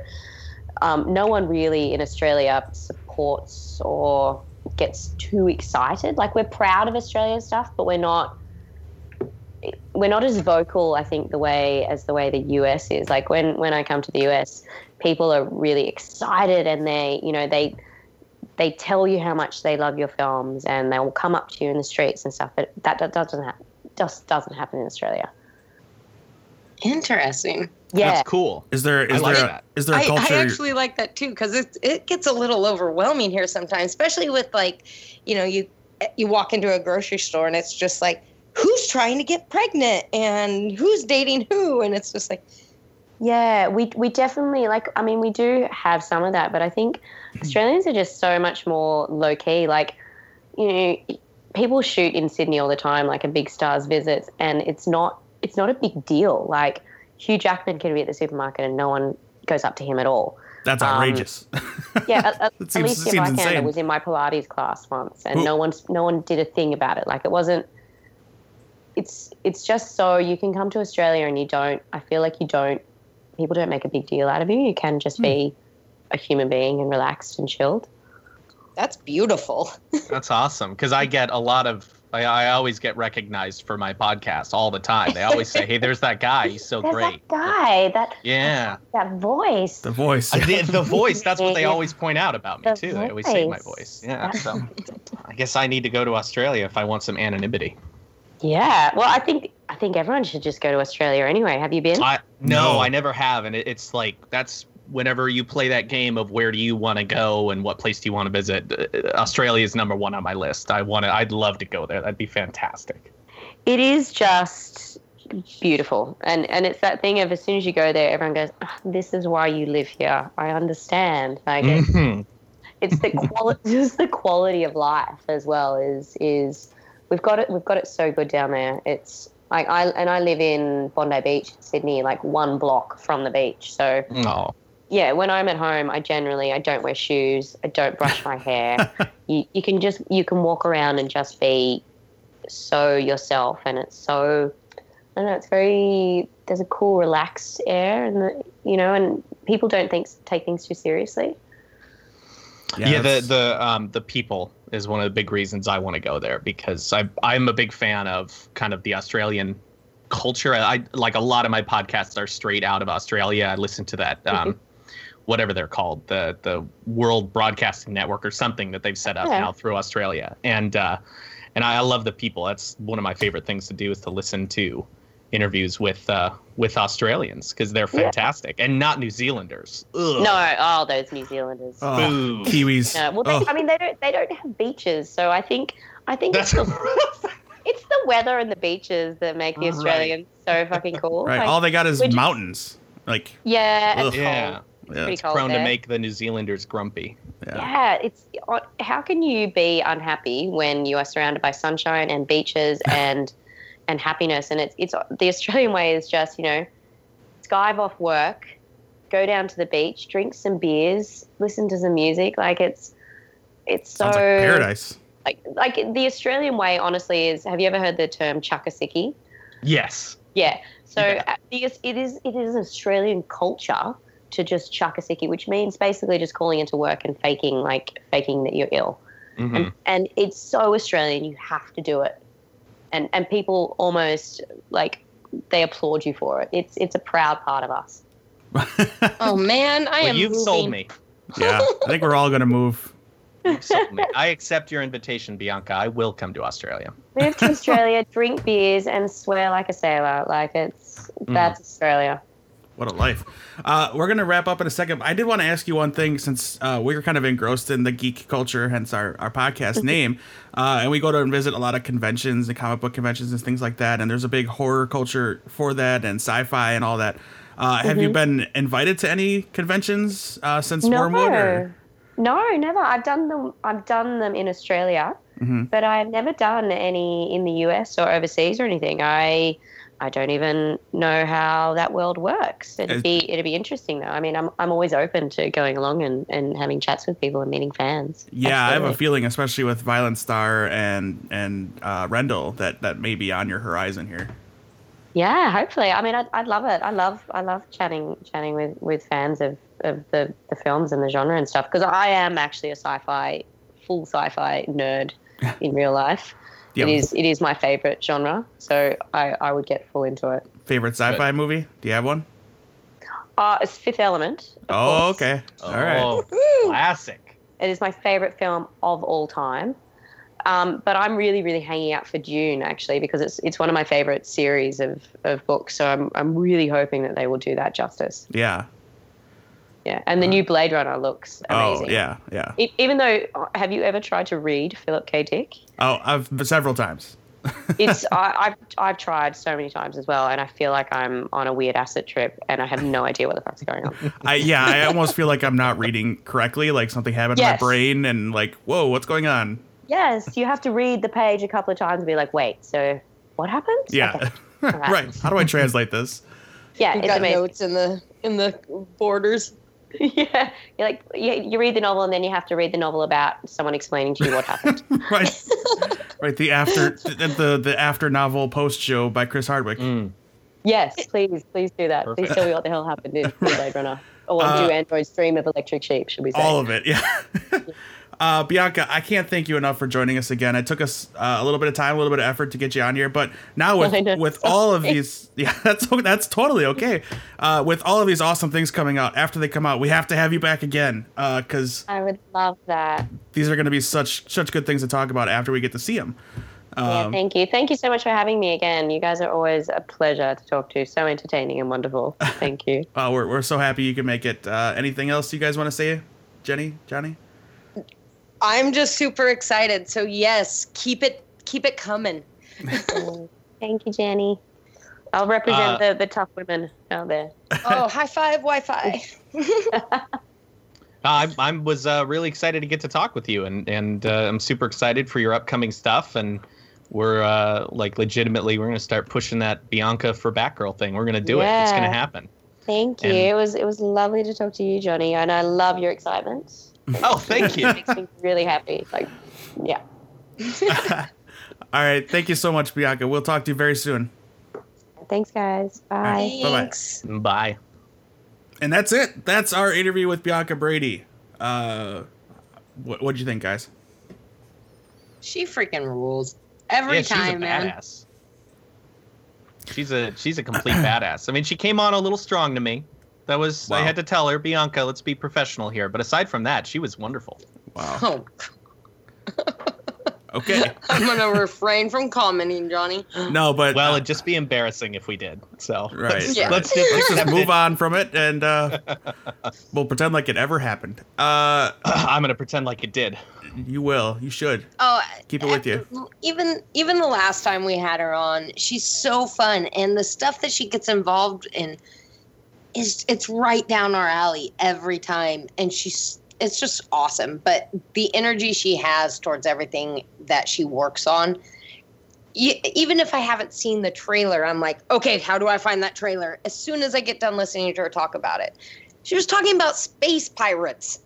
um, no one really in Australia supports or gets too excited. Like we're proud of Australian stuff, but we're not we're not as vocal, I think, the way as the way the US is. Like when when I come to the US, people are really excited and they, you know, they they tell you how much they love your films and they will come up to you in the streets and stuff. But that, that doesn't happen. Just doesn't happen in Australia. Interesting. Yeah, That's cool. Is there is I like there a, that. is there a I, culture? I actually like that too because it it gets a little overwhelming here sometimes, especially with like, you know, you you walk into a grocery store and it's just like, who's trying to get pregnant and who's dating who, and it's just like, Yeah, we we definitely like. I mean, we do have some of that, but I think Australians are just so much more low key. Like, you know, people shoot in Sydney all the time, like a big stars visits, and it's not it's not a big deal. Like Hugh Jackman can be at the supermarket and no one goes up to him at all. That's um, outrageous. Yeah, at, It seems- Alicia seems Vikander insane. was in my Pilates class once, and Who- no one no one did a thing about it. Like it wasn't. It's it's just so you can come to Australia and you don't. I feel like you don't. People don't make a big deal out of you. You can just hmm. be a human being and relaxed and chilled. that's beautiful. That's awesome because I get a lot of. I, I always get recognized for my podcast all the time. They always say, "Hey, there's that guy. He's so There's great." that guy. That Yeah, that voice. the voice. I did, the voice. That's what they always point out about me The too. They always say my voice. voice. Yeah. So I guess I need to go to Australia if I want some anonymity. Yeah. Well, I think I think everyone should just go to Australia anyway. Have you been? I no, No. I never have, and it, it's like that's whenever you play that game of where do you want to go and what place do you want to visit. uh, Australia is number one on my list. I want to. I'd love to go there. That'd be fantastic. it is just beautiful and and it's that thing of as soon as you go there everyone goes "Ah, this is why you live here i understand like it, Mhm. it's the quality just the quality of life as well is is we've got it we've got it so good down there. It's like i and i live in bondi beach sydney like one block from the beach. So Oh, yeah when i'm at home i generally i don't wear shoes i don't brush my hair. You, you can just you can walk around and just be so yourself and it's so i don't know it's very there's a cool relaxed air and the, you know and people don't think take things too seriously. Yeah. the the um the people is one of the big reasons I want to go there because I I'm a big fan of kind of the Australian culture. I like a lot of my podcasts are straight out of Australia. I listen to that um whatever they're called, the the World Broadcasting Network or something that they've set up Yeah. now through Australia. And uh and I, I love the people. That's one of my favorite things to do is to listen to interviews with uh with Australians because they're Yeah. fantastic and not New Zealanders. Ugh. no oh those new zealanders oh, Boo. Kiwis. no, well they, Oh, i mean they don't they don't have beaches so i think i think That's it's, the, it's the weather and the beaches that make the Right. australians so fucking cool right. Like, All they got is we're mountains. Like, yeah and Ugh. Yeah. cold. yeah, pretty cold prone to make the New Zealanders grumpy. yeah. Yeah, it's how can you be unhappy when you are surrounded by sunshine and beaches and and happiness? And it's it's the Australian way is just you know, skive off work, go down to the beach, drink some beers, listen to some music. Like it's it's so like paradise. like like the Australian way. Honestly, is have you ever heard the term chuck a sickie? Yes. Yeah. So Yeah. uh, it is it is Australian culture to just chuck a sickie, which means basically just calling into work and faking like faking that you're ill. Mhm. And, and it's so Australian. You have to do it, and and people almost like they applaud you for it. It's it's a proud part of us. Oh man, I Well, am. you've moving. sold me. yeah. I think we're all gonna move. You've sold me. I accept your invitation, Bianca. I will come to Australia. Move to Australia, drink beers, and swear like a sailor. Like it's that's mm. Australia. What a life. Uh, we're gonna wrap up in a second. I did want to ask you one thing since uh, we were kind of engrossed in the geek culture, hence our, our podcast name. Uh, and we go to and visit a lot of conventions and comic book conventions and things like that. And there's a big horror culture for that and sci-fi and all that. Uh, Have you been invited to any conventions uh, since Wyrmwood? Or? No, never. I've done them. I've done them in Australia, Mhm. but I've never done any in the US or overseas or anything. I I don't even know how that world works. It'd be it'd be interesting though. I mean, I'm I'm always open to going along and, and having chats with people and meeting fans. Yeah, I have a feeling, especially with Violent Star and and uh, Rendel, that that may be on your horizon here. Yeah, hopefully. I mean, I'd, I'd love it. I love I love chatting chatting with, with fans of, of the, the films and the genre and stuff because I am actually a sci-fi full sci-fi nerd in real life. Yeah. It is it is my favorite genre, so I, I would get full into it. Favorite sci-fi movie? Do you have one? Uh, it's Fifth Element. Oh, course. okay. All right. Oh, classic. It is my favorite film of all time. Um, but I'm really, really hanging out for Dune actually because it's it's one of my favorite series of, of books. So I'm I'm really hoping that they will do that justice. Yeah. Yeah, and the new Blade Runner looks amazing. Oh, yeah, yeah. E- even though, have you ever tried to read Philip K. Dick? Oh, I've several times. It's I, I've I've tried so many times as well, and I feel like I'm on a weird acid trip, and I have no idea what the fuck's going on. I yeah, I almost feel like I'm not reading correctly. Like something happened Yes. in my brain, and like, whoa, what's going on? yes, you have to read the page a couple of times and be like, wait, so what happened? Yeah, Okay. Alright. right. How do I translate this? Yeah, You've it's got amazing. notes in the in the borders. Yeah, you're like you, you read the novel and then you have to read the novel about someone explaining to you what happened. Right, right. The after the the, the after novel post show by Chris Hardwick. Mm. yes, please, please do that. Please tell me what the hell happened in Blade Runner. Or Uh, do androids dream of electric sheep? Should we say? All of it, yeah. Uh, Bianca, I can't thank you enough for joining us again. It took us uh, a little bit of time, a little bit of effort to get you on here, but now with I know. with all of these, yeah, that's that's totally okay. Uh, with all of these awesome things coming out after they come out, we have to have you back again because I would love that. these are going to be such such good things to talk about after we get to see them. yeah, Um, thank you. Thank you so much for having me again. You guys are always a pleasure to talk to. So entertaining and wonderful. Thank you. uh, we're we're so happy you can make it. Uh, anything else you guys want to say, Jenny, Johnny? I'm just super excited. So yes, keep it keep it coming. Thank you, Jenny. I'll represent Uh, the, the tough women out there. Oh, high five, Wi-Fi. I I was uh, really excited to get to talk with you, and and uh, I'm super excited for your upcoming stuff. And we're uh, like legitimately, we're gonna start pushing that Bianca for Batgirl thing. We're gonna do it. It's gonna happen. Thank you. And- it was it was lovely to talk to you, Johnny, and I love your excitement. Oh, thank you. It makes me really happy. Like, yeah. All right, thank you so much, Bianca. We'll talk to you very soon. Thanks, guys. Bye. Bye-bye. Bye. And that's it. That's our interview with Bianca Bradey. Uh, what what'd you think, guys? She freaking rules every yeah, she's a man. badass. She's a she's a complete badass. I mean, she came on a little strong to me. That was I had to tell her, Bianca, let's be professional here. But aside from that, she was wonderful. Wow. Oh, Okay. I'm gonna refrain from commenting, Johnny. No, but Well, uh, it'd just be embarrassing if we did. So Right. let's, Yeah. let's just let's just move on from it, and uh, we'll pretend like it ever happened. Uh, I'm gonna pretend like it did. you will. You should. Oh, Keep it with you. Even even the last time we had her on, she's so fun, and the stuff that she gets involved in is it's right down our alley every time, and she's it's just awesome. But the energy she has towards everything that she works on. Even if I haven't seen the trailer, I'm like, okay, how do I find that trailer? As soon as I get done listening to her talk about it, she was talking about space pirates.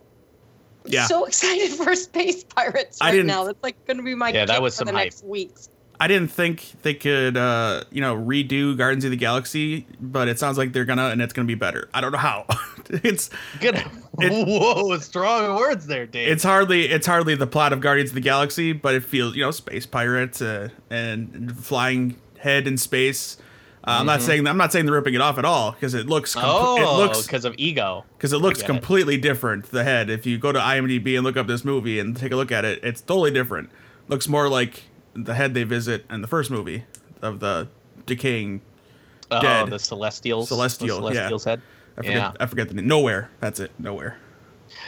Yeah. So excited for space pirates I right didn't- now. That's like going to be my Yeah, that was for some the hype. next weeks. I didn't think they could, uh, you know, redo Guardians of the Galaxy, but it sounds like they're gonna, and it's gonna be better. I don't know how. it's Good. Whoa, strong words there, Dave. it's hardly it's hardly the plot of Guardians of the Galaxy, but it feels you know space pirates uh, and flying head in space. Uh, I'm not saying I'm not saying they're ripping it off at all because it looks com- oh, it looks because of ego. because it looks get it. completely different. The head, if you go to IMDb and look up this movie and take a look at it, it's totally different. Looks more like the head they visit in the first movie of the decaying. Oh, Dead. the Celestials. Celestial, the yeah. Celestials head. I forget. Yeah. I forget the name. Knowhere. That's it. Knowhere.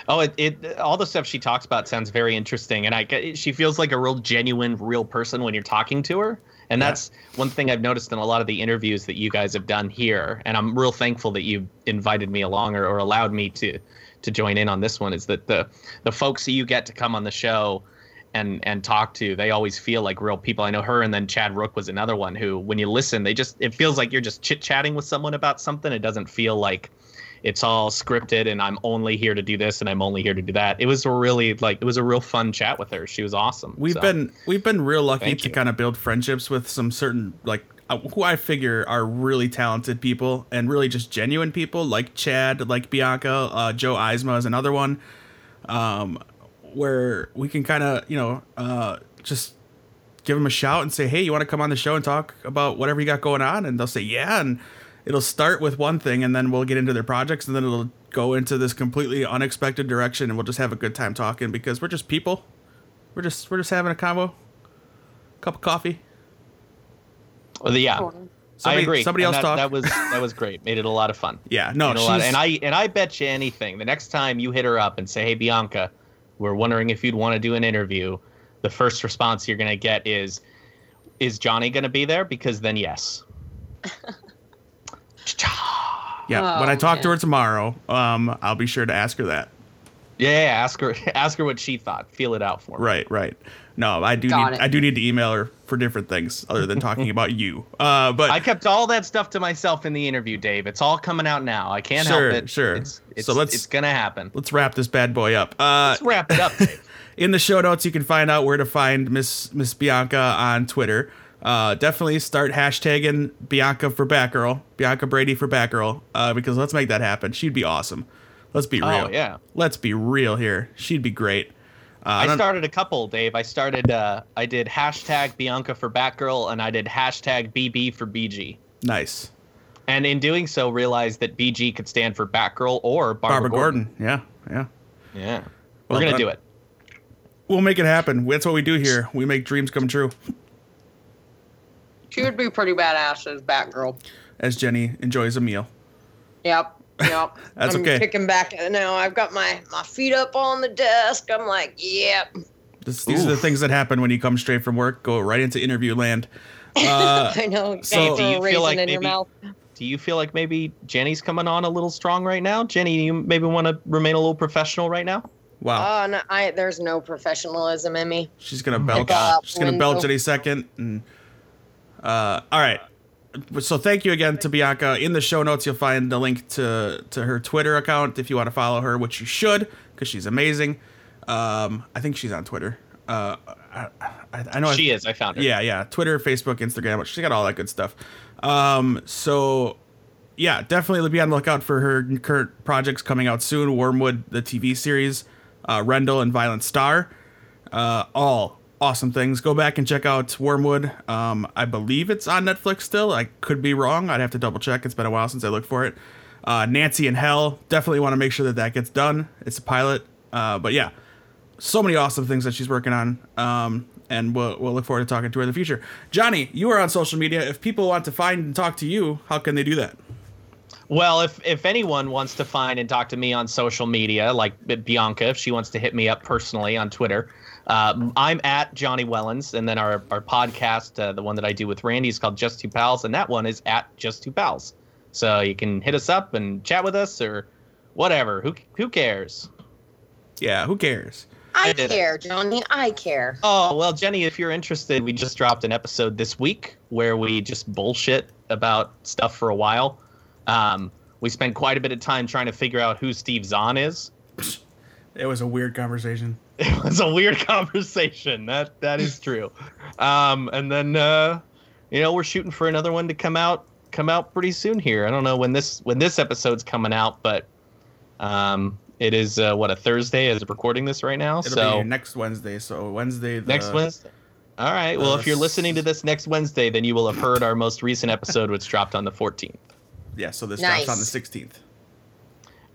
Oh, it, it all the stuff she talks about sounds very interesting, and I she feels like a real genuine, real person when you're talking to her. And Yeah. that's one thing I've noticed in a lot of the interviews that you guys have done here, and I'm real thankful that you invited me along or, or allowed me to to join in on this one. Is that the the folks that you get to come on the show and and talk to, they always feel like real people. I know her, and then Chad Rook was another one who, when you listen, they just it feels like you're just chit chatting with someone about something. It doesn't feel like it's all scripted and I'm only here to do this and I'm only here to do that. It was really like it was a real fun chat with her. She was awesome. We've So, been we've been real lucky Thank to you. kind of build friendships with some certain like uh, who I figure are really talented people and really just genuine people like Chad, like Bianca, uh, Joe Eisma is another one. Um, where we can kind of you know uh, just give them a shout and say, hey, you want to come on the show and talk about whatever you got going on, and they'll say yeah, and it'll start with one thing, and then we'll get into their projects, and then it'll go into this completely unexpected direction, and we'll just have a good time talking because we're just people. We're just we're just having a convo, cup of coffee. Well, yeah, Somebody- I agree. somebody And else that, talk. That was that was great. Made it a lot of fun. Yeah, no, Made it a lot- she's- and I and I bet you anything. The next time you hit her up and say, "Hey, Bianca, we're wondering if you'd want to do an interview," the first response you're gonna get is, "Is Johnny gonna be there?" Because then yes. Yeah, Oh, when I talk to her tomorrow, um, I'll be sure to ask her that. Yeah, yeah, ask her ask her what she thought. Feel it out for me. Right, right. No, I do Got need it. I do need to email her for different things other than talking about you. Uh, but I kept all that stuff to myself in the interview, Dave. It's all coming out now. I can't Sure, help it. sure. It's, it's, So let's- it's gonna happen. let's wrap this bad boy up. Uh, Let's wrap it up. Dave. in the show notes, you can find out where to find Miss Miss Bianca on Twitter. Uh, definitely start hashtagging Bianca for Batgirl, Bianca Bradey for Batgirl, uh, because let's make that happen. She'd be awesome. Let's be real. Oh yeah. Let's be real here. She'd be great. Uh, I don't- started a couple, Dave. I started. Uh, I did hashtag Bianca for Batgirl, and I did hashtag BB for BG. nice. And in doing so, realized that BG could stand for Batgirl or Barbara Barbara, Gordon. Yeah, yeah. Yeah, Well we're gonna done. do it. We'll make it happen. That's what we do here. We make dreams come true. She would be pretty badass as Batgirl. As Jenny enjoys a meal. Yep. Yep. That's I'm okay. kicking back now. I've got my, my feet up on the desk. I'm like, yep. This, these are the things that happen when you come straight from work, go right into interview land. Uh, I know. so- So, Do you feel like in your maybe- mouth. Do you feel like maybe Jenny's coming on a little strong right now? Jenny, you maybe want to remain a little professional right now? wow. Oh, no, I, there's no professionalism in me. She's gonna my belch. She's gonna belch Window. any second. And uh, all right. So thank you again to Bianca. In the show notes, you'll find the link to to her Twitter account if you want to follow her, which you should because she's amazing. Um, I think she's on Twitter. Uh, I, I, know She I, is. I found her. Yeah, yeah. Twitter, Facebook, Instagram. She's got all that good stuff. Um, so yeah, definitely be on the lookout for her current projects coming out soon. Wyrmwood, the TV series, uh, Rendel and Violent Star, uh, all awesome things. Go back and check out Wyrmwood. Um, I believe it's on Netflix still. I could be wrong. I'd have to double check. It's been a while since I looked for it. Uh, Nancy in Hell. Definitely want to make sure that that gets done. It's a pilot. Uh, but yeah, so many awesome things that she's working on. Um, and we'll, we'll look forward to talking to her in the future. Johnny, you are on social media. If people want to find and talk to you, how can they do that? Well, if if anyone wants to find and talk to me on social media, like Bianca, if she wants to hit me up personally on Twitter, um, I'm at Johnny Wellens, and then our our podcast, uh, the one that I do with Randy, is called Just Two Pals, and that one is at Just Two Pals. So you can hit us up and chat with us or whatever. Who who cares? Yeah, who cares? I, I did it. care, Johnny. I care. Oh well, Jenny, if you're interested, we just dropped an episode this week where we just bullshit about stuff for a while. Um, we spent quite a bit of time trying to figure out who Steve Zahn is. It was a weird conversation. it was a weird conversation. That that is true. Um, and then uh, you know we're shooting for another one to come out come out pretty soon here. I don't know when this when this episode's coming out, but um, it is uh, what a Thursday as recording this right now. It'll so be next Wednesday. So Wednesday. The, next Wednesday. All right. Well, uh, if you're listening to this next Wednesday, then you will have heard our most recent episode, which dropped on the 14th. Yeah, so this Nice. drops on the 16th.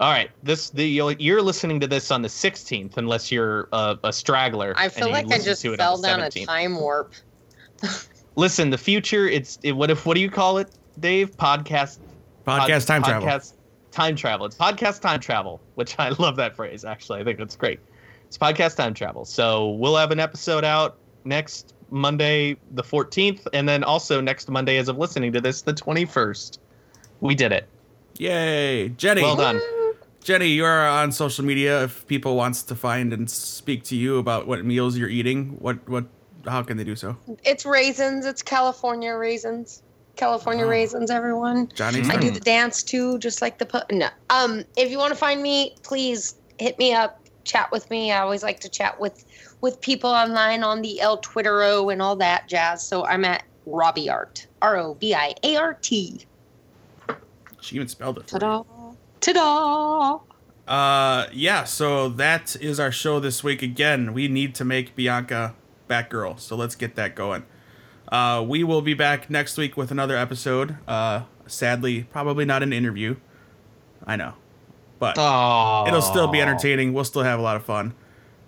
All right. This the you'll, you're listening to this on the 16th, unless you're a, a straggler. I feel like I just fell on the down a time warp. Listen, the future. It's it, what if what do you call it, Dave? Podcast. Podcast pod- time travel. Podcast time travel. It's podcast time travel, which I love that phrase. Actually, I think that's great. It's podcast time travel. So we'll have an episode out next Monday, the 14th, and then also next Monday, as of listening to this, the 21st. We did it. Yay, Jenny. Well done. Jenny, you are on social media. If people wants to find and speak to you about what meals you're eating, what what how can they do so? It's raisins. It's California raisins. California Oh. raisins, everyone. Johnny's I do the dance too, just like the pu- no. Um, if you want to find me, please hit me up, chat with me. I always like to chat with with people online on the El Twittero and all that jazz. So I'm at Robbie Art, R O B I A R T. She even spelled it. Ta-da! Ta-da! Uh, yeah. So that is our show this week. Again, we need to make Bianca Batgirl. So let's get that going. Uh, we will be back next week with another episode. Uh, sadly, probably not an interview. I know, but Oh, it'll still be entertaining. We'll still have a lot of fun.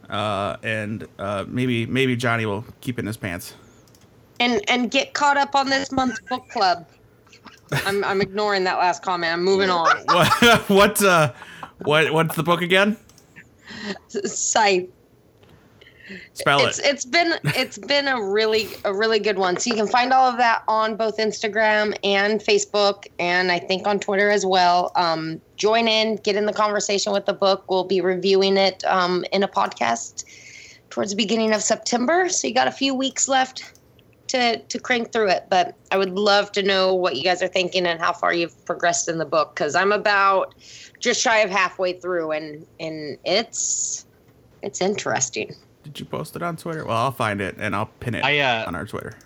Uh, and uh, maybe maybe Johnny will keep it in his pants. And and get caught up on this month's book club. I'm I'm ignoring that last comment. I'm moving on. what what uh, what what's the book again? Scythe. Spell it's it. it's been it's been a really a really good one. So you can find all of that on both Instagram and Facebook, and I think on Twitter as well. Um, join in, get in the conversation with the book. We'll be reviewing it um, in a podcast towards the beginning of September. So you got a few weeks left to to crank through it. But I would love to know what you guys are thinking and how far you've progressed in the book because I'm about just shy of halfway through, and and it's it's interesting. Did you post it on Twitter? Well, I'll find it and I'll pin it I uh, on our Twitter.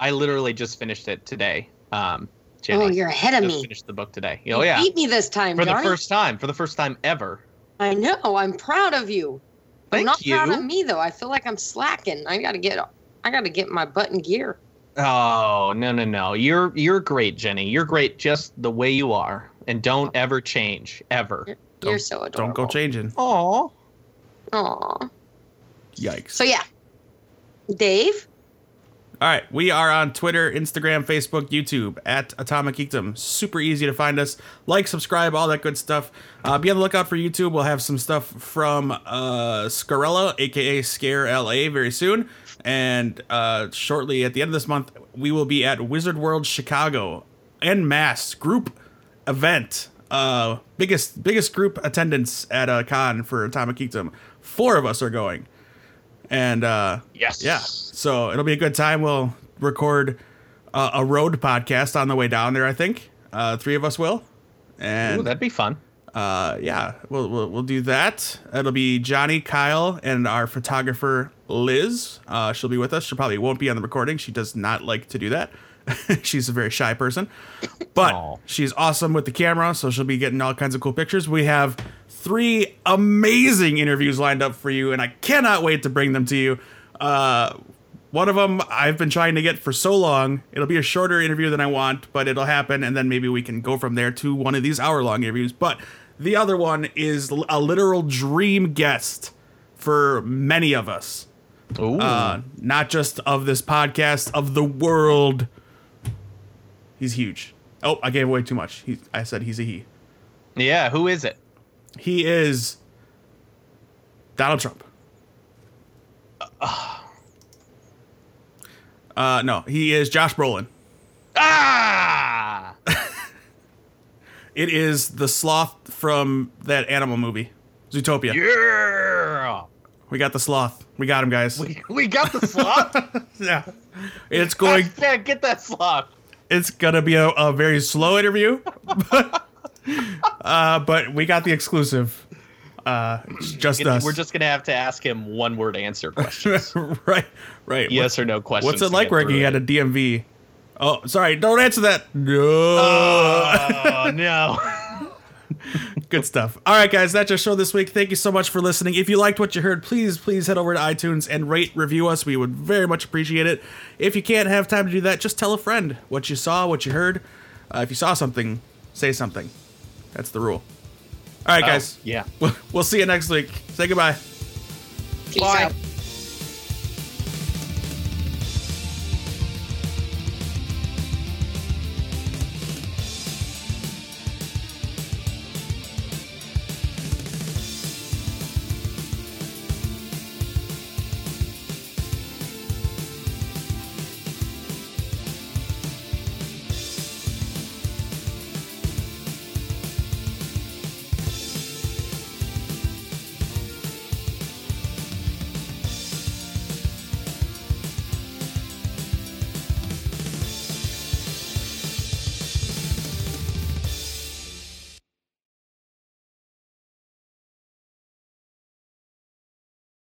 I literally just finished it today. Um, Jenny. Oh, you're ahead of just me. finished the book today. You Oh yeah, beat me this time, for the first time, for the first time ever. I know. I'm proud of you. I'm not you. proud of me though. I feel like I'm slacking. I gotta get. I gotta get my butt in gear. Oh no no no! You're you're great, Jenny. You're great just the way you are, and don't ever change ever. You're, you're so adorable. Don't go changing. Aw. Aw. Yikes. So yeah, Dave. All right, we are on Twitter, Instagram, Facebook, YouTube at Atomic Geekdom. Super easy to find us. Like, subscribe, all that good stuff. Uh, be on the lookout for YouTube. We'll have some stuff from uh, Scarella, aka Scare LA, very soon. And uh, shortly at the end of this month, we will be at Wizard World Chicago en masse group event. Uh, biggest biggest group attendance at a con for Atomic Geekdom. Four of us are going, and uh, Yes. yeah. So it'll be a good time. We'll record uh, a road podcast on the way down there. I think uh, three of us will, and Ooh, that'd be fun. Uh, yeah, we'll, we'll we'll do that. It'll be Johnny, Kyle, and our photographer Liz. Uh, she'll be with us. She probably won't be on the recording. She does not like to do that. she's a very shy person, but Aw. she's awesome with the camera, so she'll be getting all kinds of cool pictures. We have three amazing interviews lined up for you, and I cannot wait to bring them to you. Uh, one of them I've been trying to get for so long. It'll be a shorter interview than I want, but it'll happen, and then maybe we can go from there to one of these hour long interviews. But the other one is a literal dream guest for many of us, uh, not just of this podcast, of the world. He's huge. Oh, I gave away too much. He, I said he's a he. yeah. Who is it? He is Donald Trump. Uh, no, he is Josh Brolin. It is the sloth from that animal movie, Zootopia. yeah. We got the sloth. We got him, guys. We, we got the sloth. yeah. It's going. yeah, get that sloth. It's gonna be a, a very slow interview, but, uh, but we got the exclusive. Uh, just us. We're just gonna have to ask him one word answer questions. right, right. yes or no questions. What's it like working at a. DMV? Oh, sorry. Don't answer that. No. Oh no. Good stuff. All right, guys, that's our show this week. Thank you so much for listening. If you liked what you heard, please, please head over to iTunes and rate, review us. We would very much appreciate it. If you can't have time to do that, just tell a friend what you saw, what you heard. Uh, if you saw something, say something. That's the rule. All right, guys. Oh, yeah. We'll, we'll see you next week. Say goodbye. Peace Bye. out.